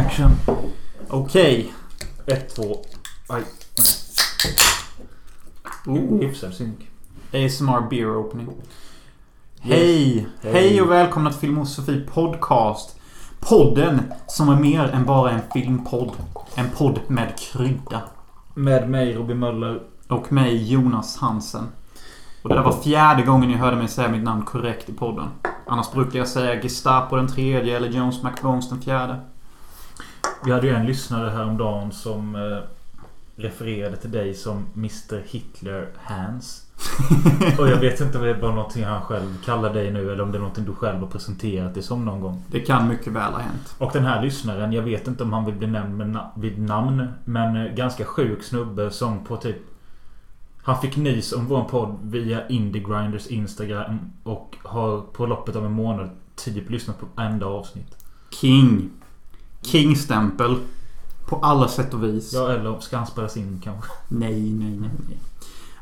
action. Okej. Ett, två. Aj. Oh. Hyfsad synk. ASMR Beer Opening. Hej! Hej. Hej och välkomna till Filmosofi Podcast. Podden som är mer än bara en filmpodd. En podd med krydda. Med mig Robin Möller. Och mig Jonas Hansen. Och det där var fjärde gången ni hörde mig säga mitt namn korrekt i podden. Annars brukar jag säga Gestapo den tredje eller Jones McBones den fjärde. Vi hade ju en lyssnare häromdagen som eh, refererade till dig som Mr Hitler Hands. Och jag vet inte om det bara någonting han själv kallar dig nu eller om det är någonting du själv har presenterat dig som någon gång. Det kan mycket väl ha hänt. Och den här lyssnaren, jag vet inte om han vill bli nämnd na- vid namn. Men eh, ganska sjuk snubbe som på typ... Han fick nys om vår podd via Indie Grinders Instagram och har på loppet av en månad typ lyssnat på varenda avsnitt. King. King-stämpel. På alla sätt och vis. Ja, eller ska han spelas in kanske? Nej, nej, nej, nej.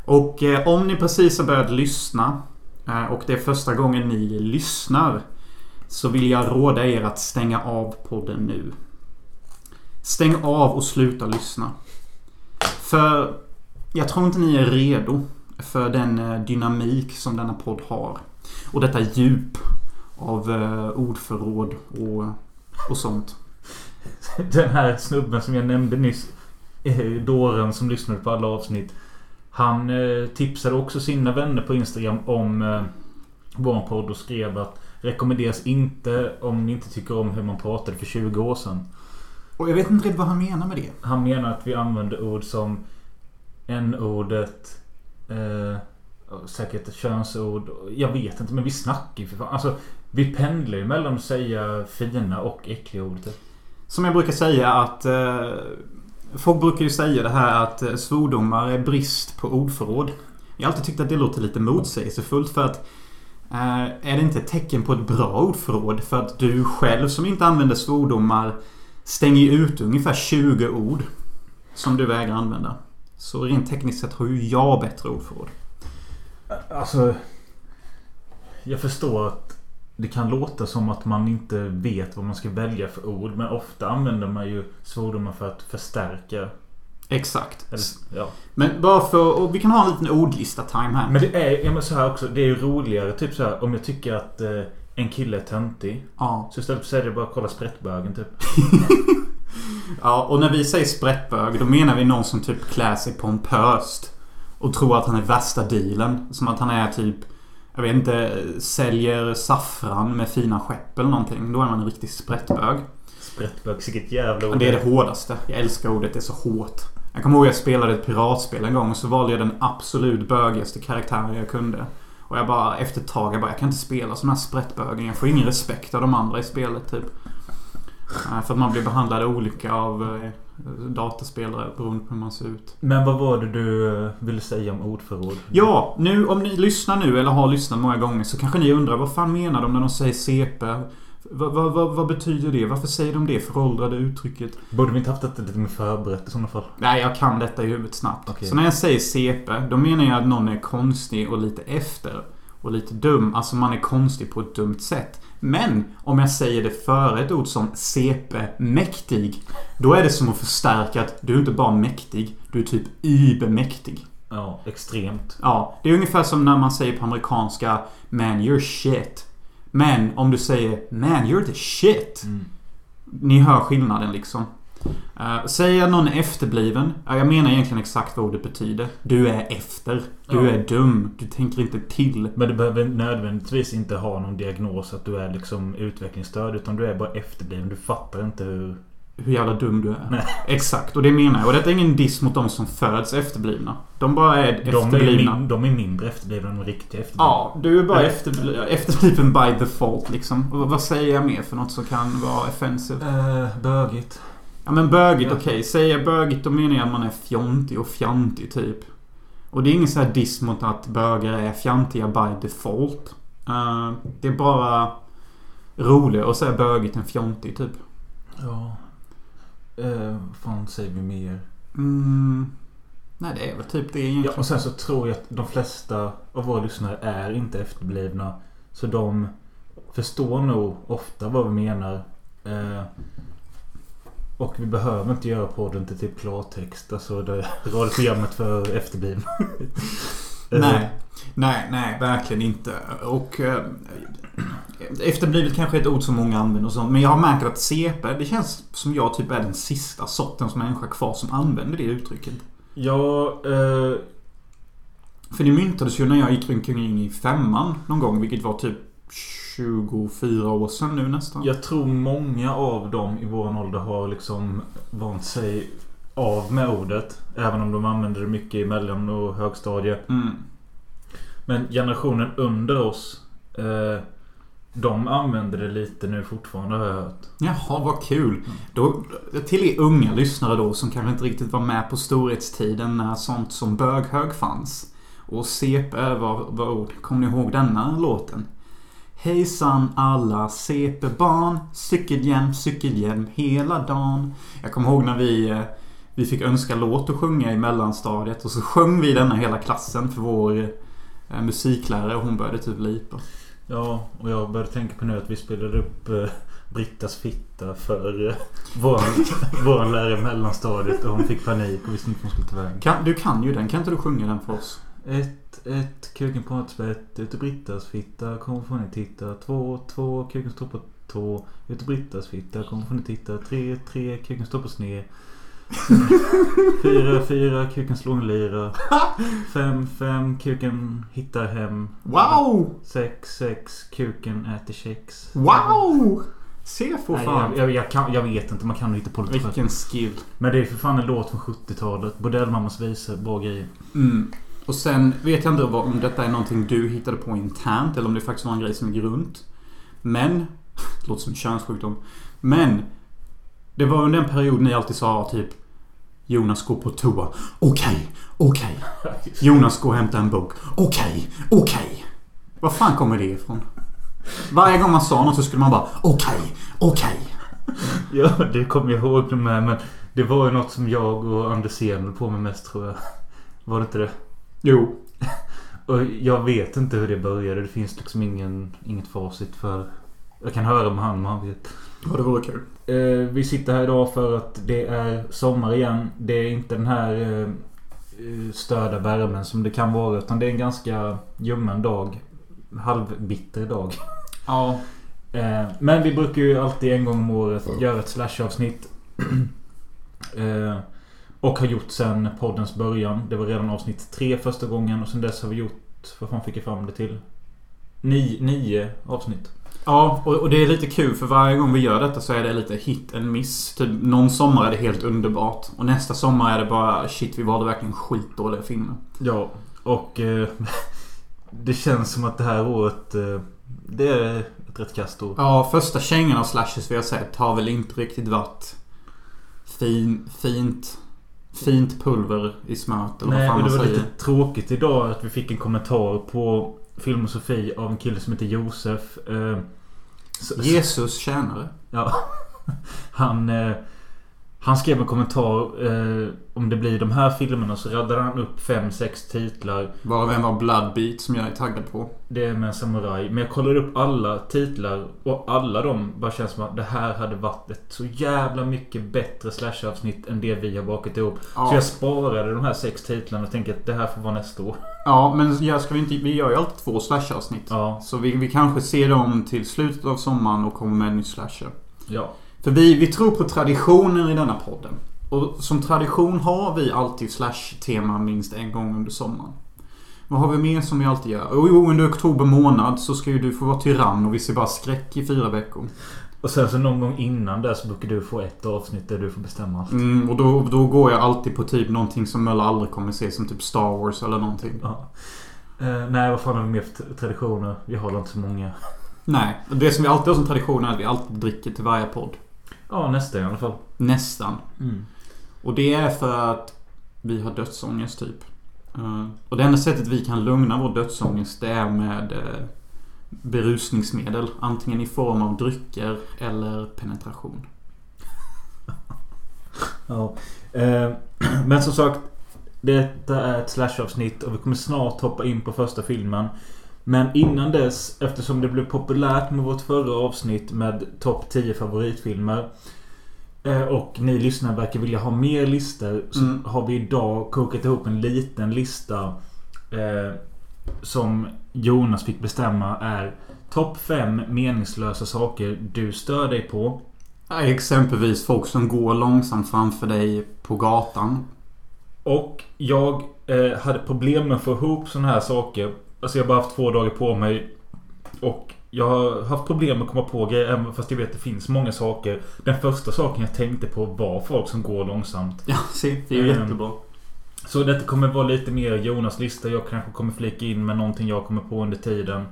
Och eh, om ni precis har börjat lyssna eh, och det är första gången ni lyssnar så vill jag råda er att stänga av podden nu. Stäng av och sluta lyssna. För jag tror inte ni är redo för den eh, dynamik som denna podd har. Och detta djup av eh, ordförråd och, och sånt. Den här snubben som jag nämnde nyss. eh, Dåren som lyssnade på alla avsnitt. Han eh, tipsade också sina vänner på Instagram om eh, vår podd och skrev att rekommenderas inte om ni inte tycker om hur man pratade för 20 år sedan. Och jag vet inte riktigt vad han menar med det. Han menar att vi använder ord som n-ordet. Eh, säkert könsord. Jag vet inte men vi snackar ju för fan. Alltså vi pendlar ju mellan att säga fina och äckliga ord. Som jag brukar säga att eh, Folk brukar ju säga det här att eh, svordomar är brist på ordförråd. Jag har alltid tyckt att det låter lite motsägelsefullt för att eh, Är det inte ett tecken på ett bra ordförråd? För att du själv som inte använder svordomar Stänger ju ut ungefär 20 ord Som du vägrar använda. Så rent tekniskt sett har ju jag bättre ordförråd. Alltså... Jag förstår att det kan låta som att man inte vet vad man ska välja för ord. Men ofta använder man ju svordomar för att förstärka. Exakt. Eller, ja. Men bara för vi kan ha en liten ordlista-time här. Men det är ja, men så här också. Det är ju roligare. Typ så här om jag tycker att eh, en kille är töntig. Ja. Så istället för att säga det bara kolla sprättbögen typ. Ja, och när vi säger sprättbög då menar vi någon som typ klär sig pompöst. Och tror att han är värsta dealen. Som att han är typ... Jag vet inte, säljer saffran med fina skepp eller någonting. Då är man en riktig sprättbög. Sprättbög, vilket jävla ord. det är det hårdaste. Jag älskar ordet, det är så hårt. Jag kommer ihåg jag spelade ett piratspel en gång och så valde jag den absolut bögigaste karaktären jag kunde. Och jag bara efter ett tag, jag bara jag kan inte spela som den här sprättbögen. Jag får ingen respekt av de andra i spelet typ. Eh, För att man blir behandlad olika av eh, dataspelare beroende på hur man ser ut. Men vad var det du eh, ville säga om ordförråd? Ja, nu om ni lyssnar nu eller har lyssnat många gånger så kanske ni undrar vad fan menar de när de säger CP? Vad, vad, vad, vad betyder det? Varför säger de det föråldrade uttrycket? Borde vi inte haft detta lite mer förberett i sådana fall? Nej, jag kan detta i huvudet snabbt. Okej. Så när jag säger CP, då menar jag att någon är konstig och lite efter. Och lite dum. Alltså man är konstig på ett dumt sätt. Men om jag säger det före ett ord som CP-mäktig. Då är det som att förstärka att du är inte bara mäktig. Du är typ übermäktig. Ja, extremt. Ja, det är ungefär som när man säger på amerikanska Man, you're shit. Men om du säger Man, you're the shit. Mm. Ni hör skillnaden liksom. Uh, säger jag någon är efterbliven. Ja, jag menar egentligen exakt vad ordet betyder. Du är efter. Du Ja. är dum. Du tänker inte till. Men du behöver nödvändigtvis inte ha någon diagnos att du är liksom utvecklingsstörd. Utan du är bara efterbliven. Du fattar inte hur... Hur jävla dum du är. Nej. Exakt, och det menar jag. Och detta är ingen diss mot de som föds efterblivna. De bara är De är, efterblivna. min, de är mindre efterblivna än de riktiga efterblivna. Ja, du är bara Eller- efterbli- efterbliven by default liksom. Och vad säger jag mer för något som kan vara offensive? Uh, bögigt. Ja men bögigt, Ja. okej. Säger jag bögigt då menar jag att man är fjontig och fjantig typ. Och det är ingen sån här diss mot att bögar är fjantiga by default. Eh, det är bara roligare att säga bögigt än fjontig typ. Ja. Uh, vad fan säger vi mer? Mm, nej det är väl typ det Ja, egentligen. och sen så tror jag att de flesta av våra lyssnare är inte efterblivna. Så de förstår nog ofta vad vi menar. Eh, och vi behöver inte göra podden till typ klartext. Alltså det radioprogrammet för efterbliven. Nej. Nej, nej, verkligen inte. Och... Eh, efterblivet kanske är ett ord som många använder och sånt. Men jag har märkt att CP, det känns som jag typ är den sista sortens människa kvar som använder det uttrycket. Ja, eh, För det myntades ju när jag gick omkring i femman någon gång, vilket var typ 24 år sedan nu nästan. jag tror många av dem i vår ålder har liksom vant sig av med ordet. Även om de använder det mycket i mellan och högstadiet. Mm. Men generationen under oss eh, De använder det lite nu fortfarande har jag hört. Jaha, vad kul. Då, till er unga lyssnare då som kanske inte riktigt var med på storhetstiden när sånt som böghög fanns. Och CP var, var ord. Kommer ni ihåg denna låten? Hejsan alla CP-barn. Cykelhjälm, cykelhjälm hela dagen. Jag kommer ihåg när vi, eh, vi fick önska låt att sjunga i mellanstadiet. Och så sjöng vi denna hela klassen för vår eh, musiklärare. Och hon började typ lipa. Ja, och jag började tänka på nu att vi spelade upp eh, Brittas fitta för våran, våran lärare i mellanstadiet och hon fick panik och visste inte vad hon skulle ta vägen. Kan, du kan ju den. Kan inte du sjunga den för oss? Ett, ett, kuken på ett spett, ute Brittas fitta, kom får ni titta. Två, två, kuken står på tå. Ute Brittas fitta, kom får ni titta. Tre, tre, kuken står på sned. Fyra, fyra, kuken slår en lira. Fem, fem, kuken hittar hem. Wow! Sex, sex, kuken äter kex. Wow! Se för Nej, fan. jag, jag, jag, kan, jag vet inte, man kan hitta på lite. Vilken skill. Men det är för fan en låt från 70-talet. Bordellmammas visor, bra grejer. Mm. Och sen vet jag inte vad, om detta är någonting du hittade på internt eller om det faktiskt var en grej som gick runt. Men... Det låter som könssjukdom. Men... Det var under en period ni alltid sa typ Jonas går på toa. Okej, okej. Jonas går och hämtar en bok. Okej, okej. Var fan kommer det ifrån? Varje gång man sa något så skulle man bara okej, okej. Ja, det kommer jag ihåg med. Men det var ju något som jag och Andersén höll på med mest tror jag. Var det inte det? Jo. Och jag vet inte hur det började. Det finns liksom ingen, inget facit för... Jag kan höra med han, men han vet. Ja, det vore kul. Eh, vi sitter här idag för att det är sommar igen. Det är inte den här eh, eh, störda värmen som det kan vara. Utan det är en ganska ljummen dag. Halvbitter dag. Ja. Eh, men vi brukar ju alltid en gång om året göra ett slash-avsnitt. eh, och har gjort sen poddens början. Det var redan avsnitt tre första gången och sen dess har vi gjort... Vad fan fick jag fram det till? Ni, nio avsnitt. Ja, och, och det är lite kul för varje gång vi gör detta så är det lite hit and miss. Typ någon sommar är det helt underbart. Och nästa sommar är det bara shit, vi valde verkligen skitdåliga filmer. Ja, och eh, det känns som att det här året eh, Det är ett rätt kasst år. Ja, första kängan av slashes vi har sett har väl inte riktigt varit fin, fint, fint pulver i smöret eller Nej, vad fan och man det var säger. lite tråkigt idag att vi fick en kommentar på Filmosofi av en kille som heter Josef. Eh, Jesus tjänare. Ja. Han, eh, han skrev en kommentar. Eh, om det blir de här filmerna så raddade han upp fem sex titlar. Varav en var Bloodbeat som jag är taggad på. Det är med en samuraj. Men jag kollade upp alla titlar och alla de bara känns som att det här hade varit ett så jävla mycket bättre slashavsnitt än det vi har bakat ihop. Så Ja, jag sparade de här sex titlarna och tänkte att det här får vara nästa år. ja men jag ska vi inte... Vi gör ju alltid två slashavsnitt. Ja. Så vi, vi kanske ser dem till slutet av sommaren och kommer med en ny slasher. Ja. För vi, vi tror på traditioner i denna podden. Och som tradition har vi alltid slash-tema minst en gång under sommaren. Vad har vi mer som vi alltid gör? Jo, jo, under oktober månad så ska ju du få vara tyrann och vi ser bara skräck i fyra veckor. Och sen så någon gång innan där så brukar du få ett avsnitt där du får bestämma allt. Mm, och då, då går jag alltid på typ någonting som Möller aldrig kommer se. Som typ Star Wars eller någonting. Ja. Eh, nej, vad fan har vi mer för traditioner? Vi har inte så många. Nej, det som vi alltid har som tradition är att vi alltid dricker till varje podd. Ja, nästa i alla fall. Nästan. Mm. Och det är för att vi har dödsångest typ. Eh, Och det enda sättet vi kan lugna vår dödsångest det är med eh, berusningsmedel. Antingen i form av drycker eller penetration. Ja. Eh, men som sagt. Detta är ett slashavsnitt och vi kommer snart hoppa in på första filmen. Men innan dess, eftersom det blev populärt med vårt förra avsnitt med topp 10 favoritfilmer. eh, Och ni lyssnare verkar vilja ha mer listor. Så Mm. har vi idag kokat ihop en liten lista. Eh, som Jonas fick bestämma är Topp 5 meningslösa saker du stör dig på. Exempelvis folk som går långsamt framför dig på gatan. Och jag eh, hade problem med att få ihop sådana här saker. Alltså jag har bara haft två dagar på mig. Och jag har haft problem med att komma på grejer även fast jag vet att det finns många saker. Den första saken jag tänkte på var folk som går långsamt. Ja, se. Det är ju Mm. jättebra. Så detta kommer vara lite mer Jonas lista. Jag kanske kommer flika in med någonting jag kommer på under tiden.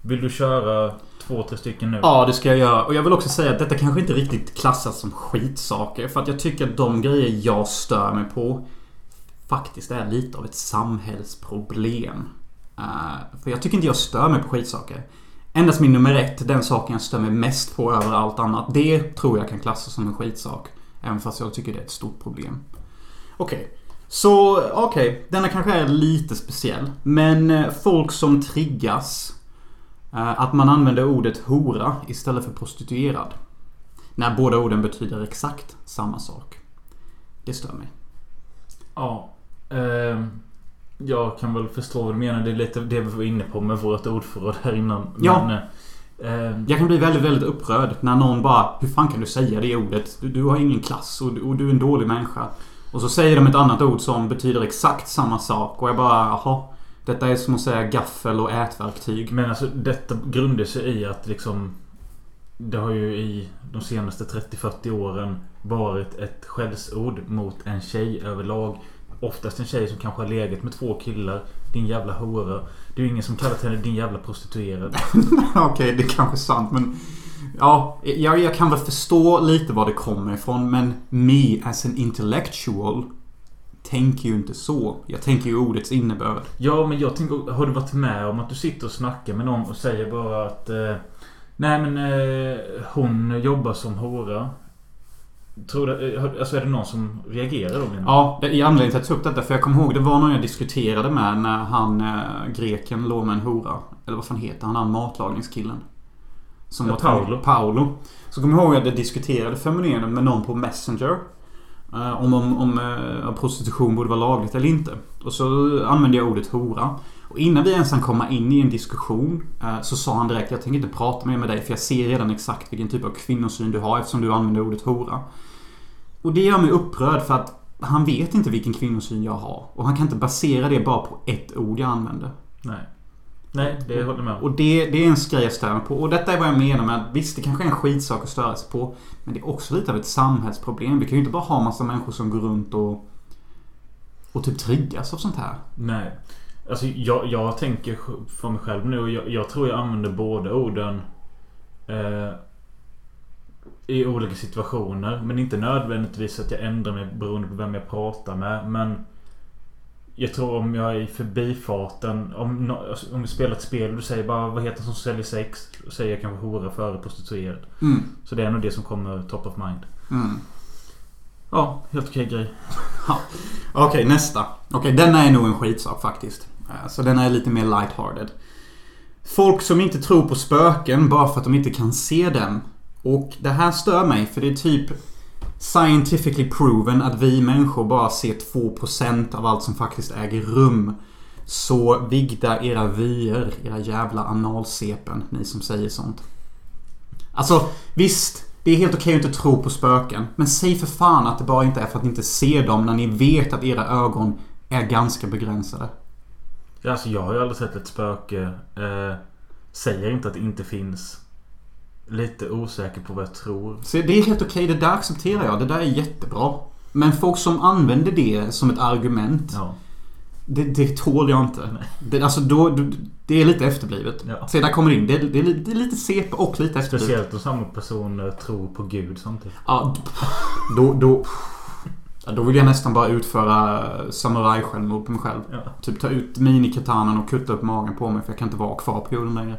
Vill du köra två, tre stycken nu? Ja, det ska jag göra. Och jag vill också säga att detta kanske inte riktigt klassas som skitsaker. För att jag tycker att de grejer jag stör mig på faktiskt är lite av ett samhällsproblem. Eh, för jag tycker inte jag stör mig på skitsaker. Endast min nummer ett, den saken jag stör mig mest på över allt annat. Det tror jag kan klassas som en skitsak. Även fast jag tycker det är ett stort problem. Okej. Så, okej. Denna kanske är lite speciell. Men eh, folk som triggas eh, Att man använder ordet hora istället för prostituerad. När båda orden betyder exakt samma sak. Det stör mig. Ja. ehm, jag kan väl förstå vad du menar. Det är lite det vi var inne på med vårt ordförråd här innan. Ja. Men, ehm, Jag kan bli väldigt, väldigt upprörd när någon bara Hur fan kan du säga det ordet? Du, du har ingen klass och, du- och du är en dålig människa. Och så säger de ett annat ord som betyder exakt samma sak. Och jag bara, jaha. Detta är som att säga gaffel och ätverktyg. Men alltså detta grundar sig i att liksom Det har ju i de senaste 30-40 åren varit ett skällsord mot en tjej överlag. Oftast en tjej som kanske har legat med två killar. Din jävla hora. Det är ju ingen som kallat henne din jävla prostituerad. Okej, det är kanske sant men... Ja, jag, jag kan väl förstå lite var det kommer ifrån men me as an intellectual tänker ju inte så. Jag tänker ju ordets innebörd. Ja men jag tänker, har du varit med om att du sitter och snackar med någon och säger bara att eh, Nej men eh, hon jobbar som hora. Tror du, eh, alltså är det någon som reagerar då? Ja, det är anledningen till att jag tog upp detta för jag kommer ihåg det var någon jag diskuterade med när han eh, greken låg med en hora. Eller vad fan heter han? Han matlagningskillen. Som Ja, var Paolo. Paolo. Så kommer jag ihåg att jag diskuterade femininen med någon på Messenger. Eh, om om, om eh, prostitution borde vara lagligt eller inte. Och så använde jag ordet hora. Och innan vi ens hann komma in i en diskussion eh, så sa han direkt Jag tänker inte prata mer med dig för jag ser redan exakt vilken typ av kvinnosyn du har eftersom du använder ordet hora. Och det gör mig upprörd för att han vet inte vilken kvinnosyn jag har. Och han kan inte basera det bara på ett ord jag använder. Nej. Nej, det håller jag med om. Och det, det är en grej jag stör mig på. Och detta är vad jag menar med att visst, det kanske är en skitsak att störa sig på. Men det är också lite av ett samhällsproblem. Vi kan ju inte bara ha massa människor som går runt och... Och typ triggas av sånt här. Nej. Alltså jag, jag tänker för mig själv nu. och Jag, jag tror jag använder båda orden. Eh, I olika situationer. Men inte nödvändigtvis att jag ändrar mig beroende på vem jag pratar med. Men jag tror om jag är i förbifarten. Om, alltså, om vi spelar ett spel och du säger bara vad heter det som säljer sex? Då säger jag kanske hora före prostituerad. Mm. Så det är nog det som kommer top of mind. Mm. Ja, helt okej grej. Okej, nästa. Okej, denna är nog en skitsak faktiskt. Eh, så den är lite mer lighthearted. Folk som inte tror på spöken bara för att de inte kan se dem. Och det här stör mig för det är typ scientifically proven att vi människor bara ser 2% av allt som faktiskt äger rum. Så vigda era vyer, era jävla analsepen, ni som säger sånt. Alltså, visst. Det är helt okej att inte tro på spöken. Men säg för fan att det bara inte är för att ni inte ser dem när ni vet att era ögon är ganska begränsade. Ja, Alltså jag har ju aldrig sett ett spöke. Eh, säger inte att det inte finns. Lite osäker på vad jag tror. Så det är helt okej, det där accepterar jag. Det där är jättebra. Men folk som använder det som ett argument. Ja. Det, det tål jag inte. Det, alltså då, det är lite efterblivet. Ja. Se, där kommer det in. Det, det, det är lite CP och lite efterblivet. Speciellt om samma person eh, tror på Gud samtidigt. Ja, då, då, ja, då vill jag nästan bara utföra samurajsjälvmord på mig själv. Ja. Typ ta ut minikatanan och kutta upp magen på mig för jag kan inte vara kvar på jorden längre.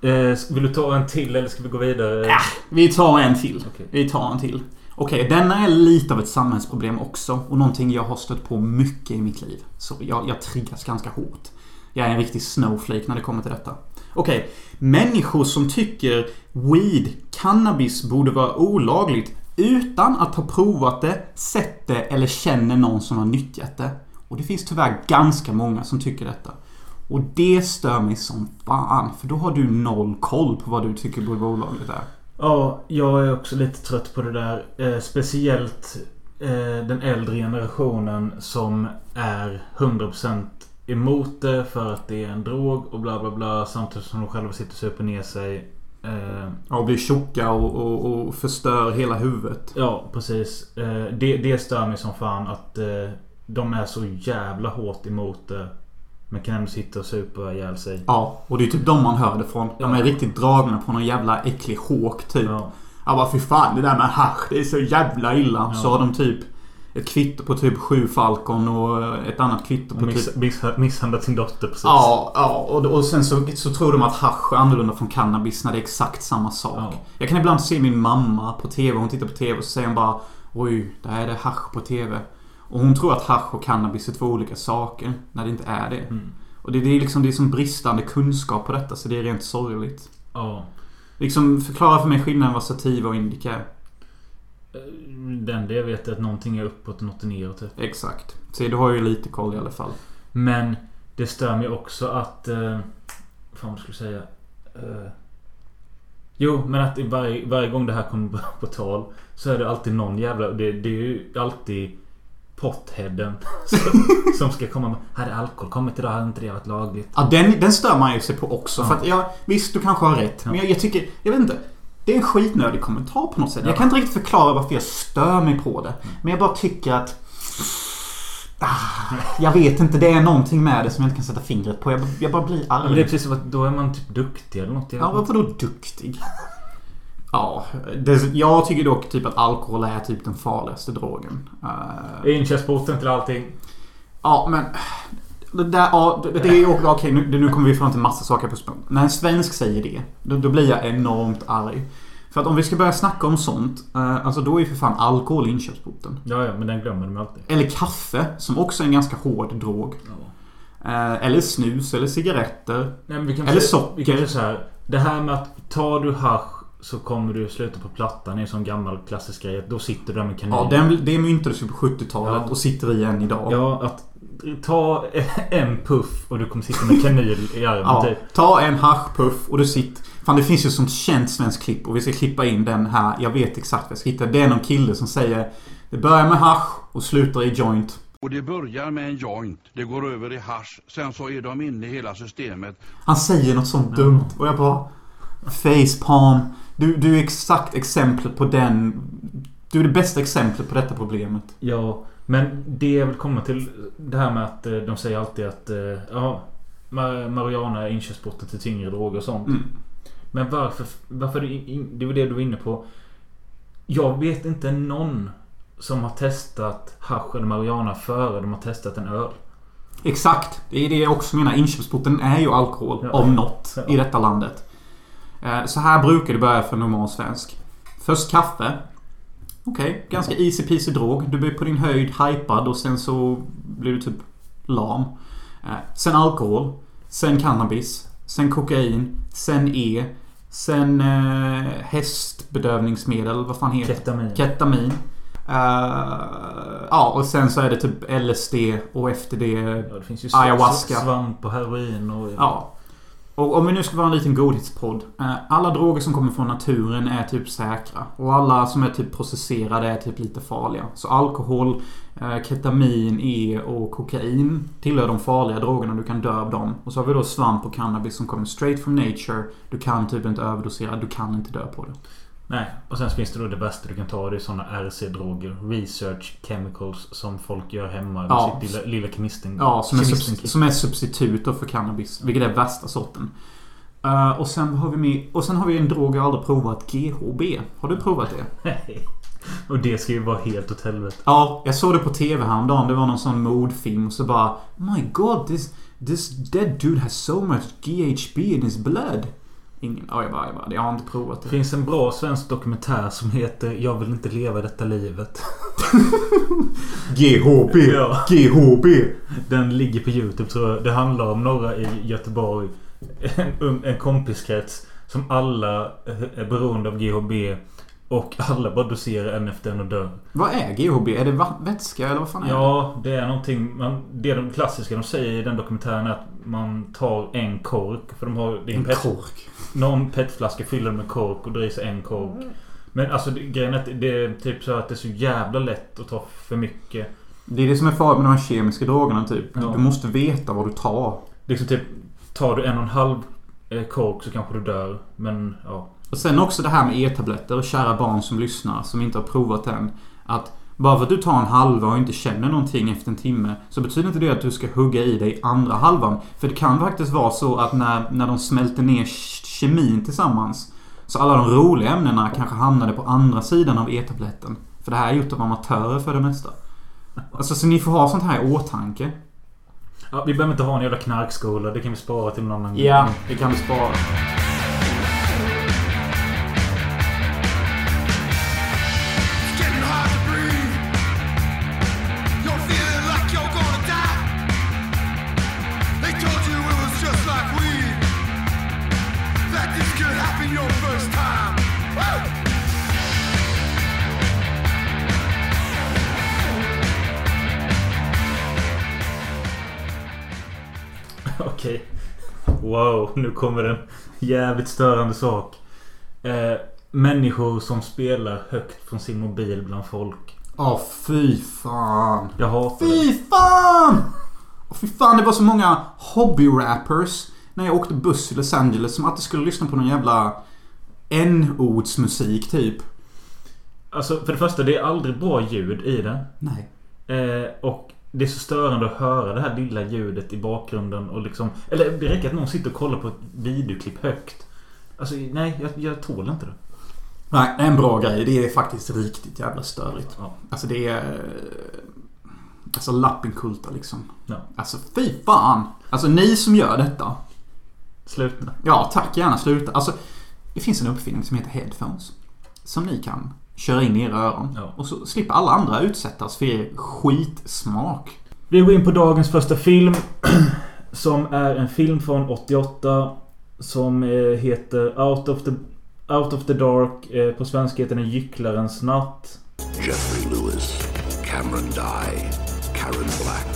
Eh, vill du ta en till eller ska vi gå vidare? Ja. Vi tar en till. Okej. Vi tar en till. Okej, denna är lite av ett samhällsproblem också. Och någonting jag har stött på mycket i mitt liv. Så jag, jag triggas ganska hårt. Jag är en riktig snowflake när det kommer till detta. Okej. Människor som tycker weed, cannabis, borde vara olagligt utan att ha provat det, sett det eller känner någon som har nyttjat det. Och det finns tyvärr ganska många som tycker detta. Och det stör mig som fan. För då har du noll koll på vad du tycker borde vara olagligt där. Ja, jag är också lite trött på det där. Eh, speciellt eh, den äldre generationen som är 100% emot det för att det är en drog och bla bla bla. Samtidigt som de själva sitter och super ner sig. Eh, Ja, blir tjocka och, och, och förstör hela huvudet. ja, precis. Eh, det, det stör mig som fan att eh, de är så jävla hårt emot det. Men kan ändå sitta och supa ihjäl sig. Ja, och det är typ de man hör det från. De är riktigt dragna på någon jävla äcklig håk typ. Ja. Jag bara fy fan det där med hasch det är så jävla illa. Ja. Så har de typ ett kvitto på typ sju Falcon och ett annat kvitto på miss, typ... miss, misshandlat sin dotter precis. Ja, ja och, och sen så, så tror de att hasch är annorlunda från cannabis när det är exakt samma sak. Ja. Jag kan ibland se min mamma på TV. Hon tittar på TV och så säger hon bara Oj, där är det hasch på TV. Och hon tror att hasch och cannabis är två olika saker. När det inte är det. Mm. Och det, det är liksom det är som bristande kunskap på detta så det är rent sorgligt. Ja. Liksom förklara för mig skillnaden vad sativa och indica är. Det enda jag vet är att någonting är uppåt och något är neråt. typ. Exakt. Se, du har ju lite koll i alla fall. Men det stör mig också att... Eh, fan vad skulle jag säga? Eh, jo, men att varje, varje gång det här kommer på, tal så är det alltid någon jävla... Det, det är ju alltid potheaden som, som ska komma med... Hade alkohol kommit idag hade inte det varit lagligt. Ja, den, den stör man ju sig på också. Ja. För att jag, visst, du kanske har rätt. Ja. Men jag, jag tycker, jag vet inte. Det är en skitnödig kommentar på något sätt. Ja. Jag kan inte riktigt förklara varför jag stör mig på det. Men jag bara tycker att... Ah, jag vet inte, det är någonting med det som jag inte kan sätta fingret på. Jag, jag bara blir Ja, men det är arg. precis som att då är man typ duktig eller något. Ja, varför då duktig? Ja, det, jag tycker dock typ att alkohol är typ den farligaste drogen. Eh, Inkörsporten till allting. Ja, men... Det där, ja, det, det är. Okej, nu, nu kommer vi fram till massa saker på språng. När en svensk säger det, då, då blir jag enormt arg. För att om vi ska börja snacka om sånt, eh, alltså då är ju för fan alkohol inkörsporten. Ja, ja, men den glömmer de alltid. Eller kaffe, som också är en ganska hård drog. Ja. Eh, eller snus, eller cigaretter. Nej, Eller säga- socker. Vi kan säga så här. Det här med att tar du hasch så kommer du sluta på plattan. är en sån gammal klassisk grej. Då sitter du där med kanin. Ja, den, det myntades ju på 70-talet Ja. och sitter i än idag. Ja, att ta en puff och du kommer sitta med kanyl i armen Ja, typ. ta en haschpuff och du sitter... Fan det finns ju ett sånt känt svenskt klipp och vi ska klippa in den här. Jag vet exakt vad jag ska hitta. Det är någon kille som säger Det börjar med hasch och slutar i joint. Och det börjar med en joint, det går över i hasch, sen så är de inne i hela systemet. Han säger något sånt dumt och jag bara Facepalm. Du, du är exakt exemplet på den... Du är det bästa exemplet på detta problemet. Ja, men det jag vill komma till det här med att eh, de säger alltid att eh, ja, ma- Mariana är inkörsporten till tyngre droger och sånt. Mm. Men varför? Varför det, var det du var inne på. Jag vet inte någon som har testat hasch eller marijuana före de har testat en öl. Exakt. Det är det jag också menar. Inköpsporten är ju alkohol. Ja. Om något. Ja. I detta landet. Eh, Så här brukar det börja för en normal svensk. Först kaffe. Okej, ganska easy peasy drog. Du blir på din höjd hypad och sen så blir du typ lam. Eh, Sen alkohol. Sen cannabis. Sen kokain. Sen E. Sen eh, hästbedövningsmedel. Vad fan heter det? Ketamin. Ketamin. Eh, ja, och sen så är det typ LSD och efter det... Ja, det finns ju Ayahuasca. svamp och heroin och... Ja. Och om vi nu ska vara en liten godhetspodd. Eh, alla droger som kommer från naturen är typ säkra. Och alla som är typ processerade är typ lite farliga. Så alkohol, eh, ketamin, E och kokain tillhör de farliga drogerna. Du kan dö av dem. Och så har vi då svamp och cannabis som kommer straight from nature. Du kan typ inte överdosera. Du kan inte dö på det. Nej. Och sen finns det då det bästa du kan ta. Det är sådana RC-droger. Research chemicals. Som folk gör hemma. Med Ja. sitt lilla, lilla kemisten. Ja, som är, kemisten- subs- som är substitut för cannabis. Vilket är värsta sorten. Eh, och sen har vi med, Och sen har vi en drog jag aldrig provat. GHB. Har du provat det? Nej. Och det ska ju vara helt åt helvete. Ja, jag såg det på TV häromdagen. Det var någon sån mordfilm. Så bara My God, this, this dead dude has so much GHB in his blood. Ingen. Ja, jag bara, jag bara, jag har inte provat Det det. finns en bra svensk dokumentär som heter Jag vill inte leva detta livet. GHB! Ja. GHB! Den ligger på Youtube tror jag. Det handlar om några i Göteborg. En, ung- en kompiskrets. Som alla är beroende av GHB. Och alla bara doserar en efter en och dör. Vad är GHB? Är det vätska eller vad fan är det? Ja, det är någonting. Man, det är de klassiska de säger i den dokumentären är att man tar en kork. För de har... Det är En pet, kork. Någon petflaska fyller med kork och sig en kork. Men alltså grejen är att det är typ så att det är så jävla lätt att ta för mycket. Det är det som är farligt med de här kemiska drogerna typ. Ja. Du måste veta vad du tar. Liksom typ Tar du en och en halv eh, kork så kanske du dör. Men ja. Och sen också det här med e-tabletter. Kära barn som lyssnar som inte har provat än. Att bara för att du tar en halva och inte känner någonting efter en timme. Så betyder inte det att du ska hugga i dig andra halvan. För det kan faktiskt vara så att när, när de smälter ner kemin tillsammans. Så alla de roliga ämnena kanske hamnade på andra sidan av e-tabletten. För det här är gjort av amatörer för det mesta. Alltså så ni får ha sånt här i åtanke. ja. Vi behöver inte ha en jävla knarkskola. Det kan vi spara till någon annan Ja, det kan vi spara. Okej. Wow, nu kommer en jävligt störande sak. Eh, människor som spelar högt från sin mobil bland folk. Åh fy fan. Jag hatar det. Fy fan! Och fy fan, det var så många hobby-rappers när jag åkte buss till Los Angeles som alltid skulle lyssna på någon jävla n-ordsmusik typ. Alltså för det första, det är aldrig bra ljud i det. Nej. Eh, och det är så störande att höra det här lilla ljudet i bakgrunden och liksom... Eller det räcker att någon sitter och kollar på ett videoklipp högt. Alltså nej, jag, jag tål inte det. Nej, en bra grej. Det är faktiskt riktigt jävla störigt. Ja. Alltså det är... Alltså lappinkulta liksom. Ja. Alltså fy fan! Alltså ni som gör detta. Slut nu. Ja, tack gärna sluta. Alltså, det finns en uppfinning som heter headphones. Som ni kan köra in i era öron. Ja. Och så slipper alla andra utsättas för er skitsmak. Vi går in på dagens första film. Som är en film från 88. Som eh, heter Out of the, Out of the Dark. Eh, på svenska heter den Gycklarens natt. Jeffrey Lewis, Cameron Dye, Karen Black,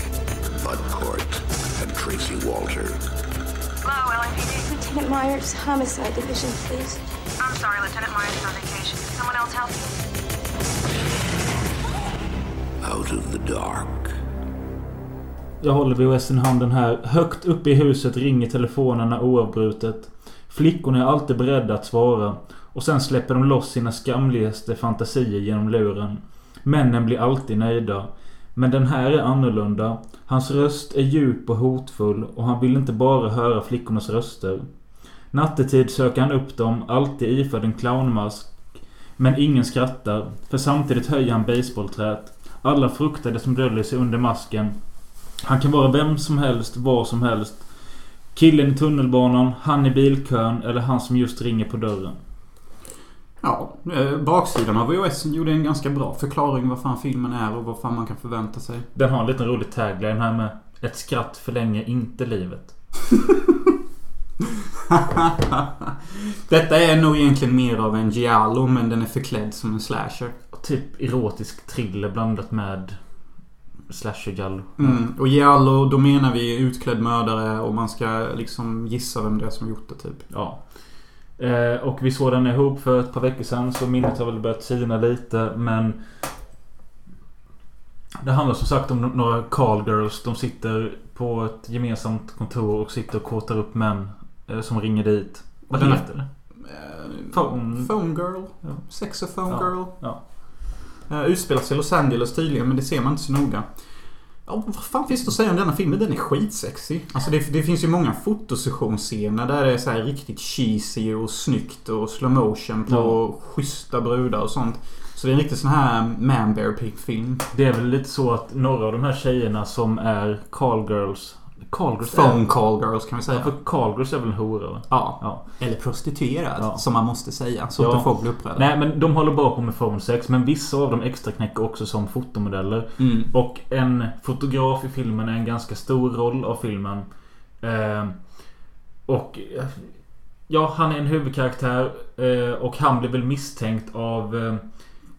Bud Cort, and Tracy Walter. Hello, LAPD. Lieutenant Myers, Homicide Division, please. I'm sorry, Lieutenant Myers is on vacation. Can someone else help you? Out of the Dark. Jag håller VHS i handen här. Högt uppe i huset ringer telefonerna oavbrutet. Flickorna är alltid beredda att svara. Och sen släpper de loss sina skamligaste fantasier genom luren. Männen blir alltid nöjda. Men den här är annorlunda. Hans röst är djup och hotfull och han vill inte bara höra flickornas röster. Nattetid söker han upp dem, alltid iförd en clownmask. Men ingen skrattar, för samtidigt höjer han baseballträt. Alla fruktar det som döljer sig under masken. Han kan vara vem som helst, var som helst. Killen i tunnelbanan, han i bilkön eller han som just ringer på dörren. Ja, eh, baksidan av VHS gjorde en ganska bra förklaring vad fan filmen är och vad fan man kan förvänta sig. Den har en liten rolig tagline här med Ett skratt förlänger inte livet. Detta är nog egentligen mer av en giallo men den är förklädd som en slasher. Typ erotisk thriller blandat med slasher-gallo. Mm. Och giallo, då menar vi utklädd mördare och man ska liksom gissa vem det är som gjort det typ. Ja. Eh, och vi såg den ihop för ett par veckor sedan så minnet har väl börjat sina lite men Det handlar som sagt om några call girls. De sitter på ett gemensamt kontor och sitter och kåtar upp män som ringer dit. Vad heter det? Eh, Phone- Phone girl. Ja. Sex och phone Ja. girl. Ja. Uh, utspelar sig i Los Angeles tydligen men det ser man inte så noga. Ja, vad fan finns det att säga om denna filmen? Den är skitsexig. Alltså det, det finns ju många fotosessionsscener där det är så här riktigt cheesy och snyggt och slow motion på Ja. schyssta brudar och sånt. Så det är en riktig sån här man bear film. Det är väl lite så att några av de här tjejerna som är call girls Carlgirls Phone call girls kan vi säga. Ja, för Carlgirls är väl en hora? va? Ja. Ja. Eller prostituerad, Ja. som man måste säga. Så Ja. att folk blir upprörda. Nej men de håller bara på med phone sex. Men vissa av dem extra knäcker också som fotomodeller. Mm. Och en fotograf i filmen är en ganska stor roll av filmen. Eh, och... Ja, han är en huvudkaraktär. Eh, och han blir väl misstänkt av... Eh,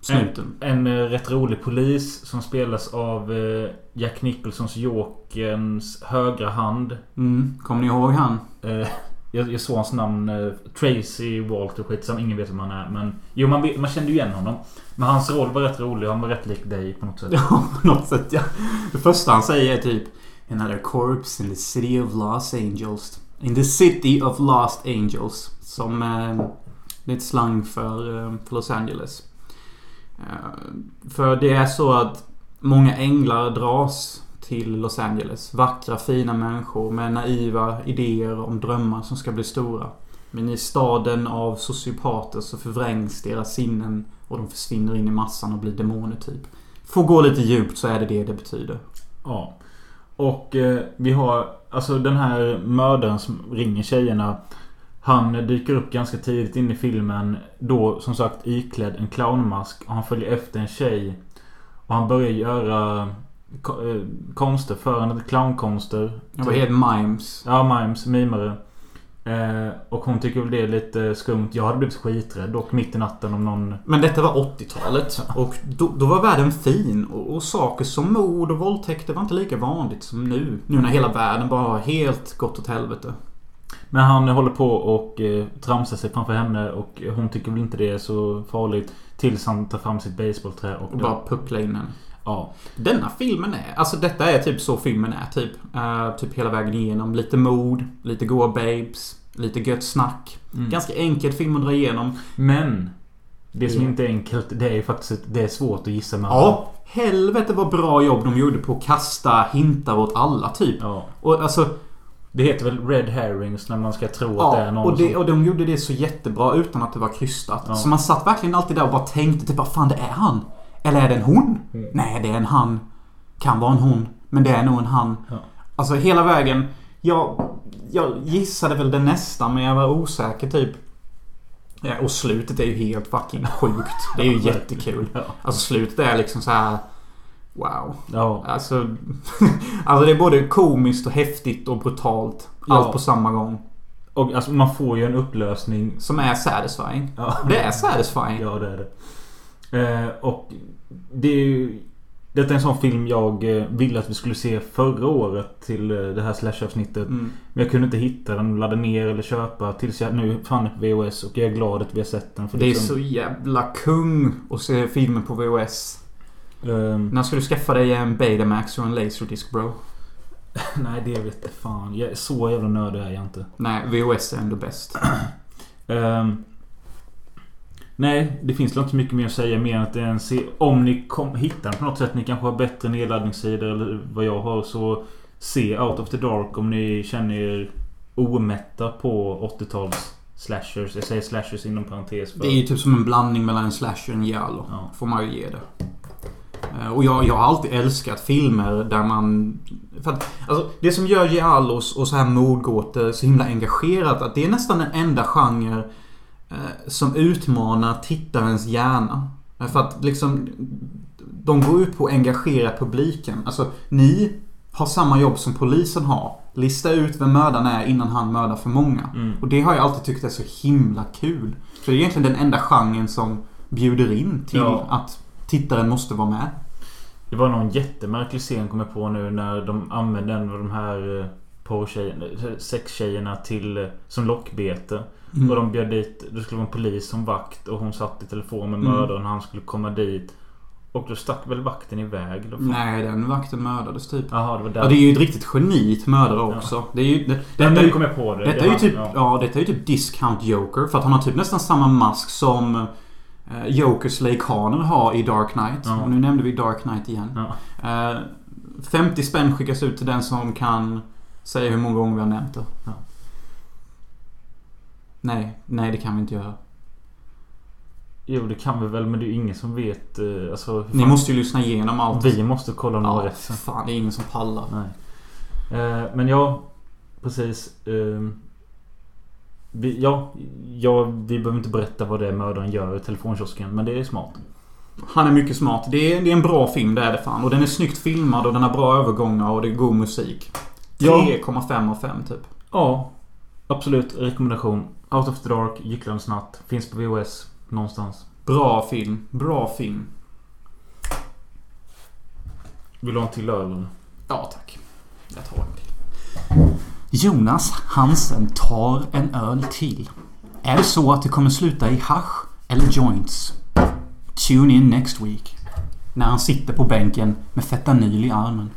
Snuten. En, en eh, rätt rolig polis som spelas av eh, Jack Nicholsons Jokerns högra hand. Mm. Kommer ni ihåg han? Eh, jag, jag såg hans namn. Tracy Walter skitsam. Ingen vet vem han är. Men jo, man, man kände ju igen honom. Men hans roll var rätt rolig. Han var rätt lik dig på något sätt. Ja, på något sätt ja. Det första han säger är typ Another corpse in the city of Los Angeles. In the city of Lost Angels. Som eh, det är ett slang för, för Los Angeles. Eh, för det är så att många änglar dras till Los Angeles. Vackra, fina människor med naiva idéer om drömmar som ska bli stora. Men i staden av sociopater så förvrängs deras sinnen och de försvinner in i massan och blir demoner typ. Får gå lite djupt så är det det det betyder. Ja. Och eh, vi har alltså den här mördaren som ringer tjejerna. Han dyker upp ganska tidigt in i filmen. Då som sagt iklädd en clownmask. Och han följer efter en tjej. Och han börjar göra eh, konster för henne. Clownkonster. Det var helt mimes. Ja, mimes. Mimare. Eh, och hon tycker väl det är lite skumt. Jag hade blivit skiträdd dock mitt i natten om någon... Men detta var 80-talet och då, då var världen fin och, och saker som mord och våldtäkter var inte lika vanligt som nu. Nu när hela världen bara har helt gått åt helvete. Men han håller på och eh, tramsar sig framför henne och hon tycker väl inte det är så farligt. Tills han tar fram sitt basebollträ och... Och bara puckla in henne. Ja. Denna filmen är, alltså detta är typ så filmen är typ. Eh, typ hela vägen igenom. Lite mord, lite goa babes, lite gött snack. Mm. Ganska enkel film att dra igenom. Men Det som inte är enkelt det är ju faktiskt det är svårt att gissa med. Ja, helvete vad bra jobb de gjorde på att kasta hintar åt alla typ. ja. Och alltså, Det heter väl Red Herrings när man ska tro att det är ja, någon och, det, som... och de gjorde det så jättebra utan att det var krystat. Ja. Så man satt verkligen alltid där och bara tänkte typ, vad fan det är han? Eller är det en hon? Mm. Nej, det är en han. Kan vara en hon, men det är nog en han. Ja. Alltså hela vägen. Jag, jag gissade väl det nästa, men jag var osäker typ. Ja, och slutet är ju helt fucking sjukt. Det är ju jättekul. Ja. Alltså slutet är liksom så här. Wow. Ja. Alltså, alltså det är både komiskt och häftigt och brutalt. Allt Ja. på samma gång. Och alltså man får ju en upplösning. Som är satisfying. Ja. Det är satisfying. Ja, det är det. Eh, och det är ju... Detta är en sån film jag eh, ville att vi skulle se förra året till eh, det här slash-avsnittet. Mm. Men jag kunde inte hitta den, ladda ner eller köpa tills jag nu fann den på VHS. Och jag är glad att vi har sett den. För Det är liksom, så jävla kung att se filmer på VHS. Ehm, När ska du skaffa dig en Betamax och en Laserdisc bro? nej, det vet jag fan. Jag är så jävla nördig är jag inte. Nej, VHS är ändå bäst. Ehm, nej, det finns inte mycket mer att säga mer än att det är en se- Om ni kom, hittar på något sätt, ni kanske har bättre nedladdningssidor eller vad jag har så se Out of the Dark om ni känner er omätta på 80-tals slashers. Jag säger slashers inom parentes. För, Det är ju typ som en blandning mellan en slasher och en giallo. Ja. Får man ju ge det. Eh, Och jag, jag har alltid älskat filmer där man... För att, alltså, det som gör giallos och så här mordgåtor så himla engagerat att det är nästan den enda genre eh, som utmanar tittarens hjärna. Eh, För att liksom... De går ut på att engagera publiken. Alltså, ni har samma jobb som polisen har. Lista ut vem mördaren är innan han mördar för många. Mm. Och det har jag alltid tyckt är så himla kul. För det är egentligen den enda genren som bjuder in till Ja. att tittaren måste vara med. Det var någon jättemärklig scen kom jag på nu när de använde en av de här eh, porrtjejerna, eh, sextjejerna till eh, som lockbete. Mm. Och de bjöd dit, det skulle vara en polis som vakt och hon satt i telefon med Mm. mördaren han skulle komma dit. Och då stack väl vakten iväg? Fan? Nej, den vakten mördades typ. Jaha, det var där. Ja, det är ju ett riktigt geni mördare också. Det är ju... Det, Den, detta kom jag på det. detta Det är ju typ... ja. Ja, detta är ju typ Discount Joker. För att han har typ nästan samma mask som eh, Jokers Lake Haner har i Dark Knight. Ja. Och nu nämnde vi Dark Knight igen. Ja. Eh, 50 spänn skickas ut till den som kan säga hur många gånger vi har nämnt det. Ja. Nej, nej det kan vi inte göra. Jo, det kan vi väl, men det är ju ingen som vet. eh, Alltså, Ni måste ju lyssna igenom allt. Vi måste kolla några Ja, fan det är ingen som pallar. Nej. Eh, men ja, precis. Vi, ja, ja, vi behöver inte berätta vad det är mördaren gör i telefonkiosken. Men det är smart. Han är mycket smart. Det är, det är en bra film, det är det fan. Och den är snyggt filmad och den har bra övergångar och det är god musik. Ja. 3,5 av 5 typ. Ja, absolut. Rekommendation. Out of the Dark, Gycklarnas natt. Finns på VHS någonstans. Bra film. Bra film. Vill du ha en till öl eller? Ja, tack. Jag tar en till. Jonas Hansen tar en öl till. Är det så att det kommer sluta i hash eller joints? Tune in next week. När han sitter på bänken med fentanyl i armen.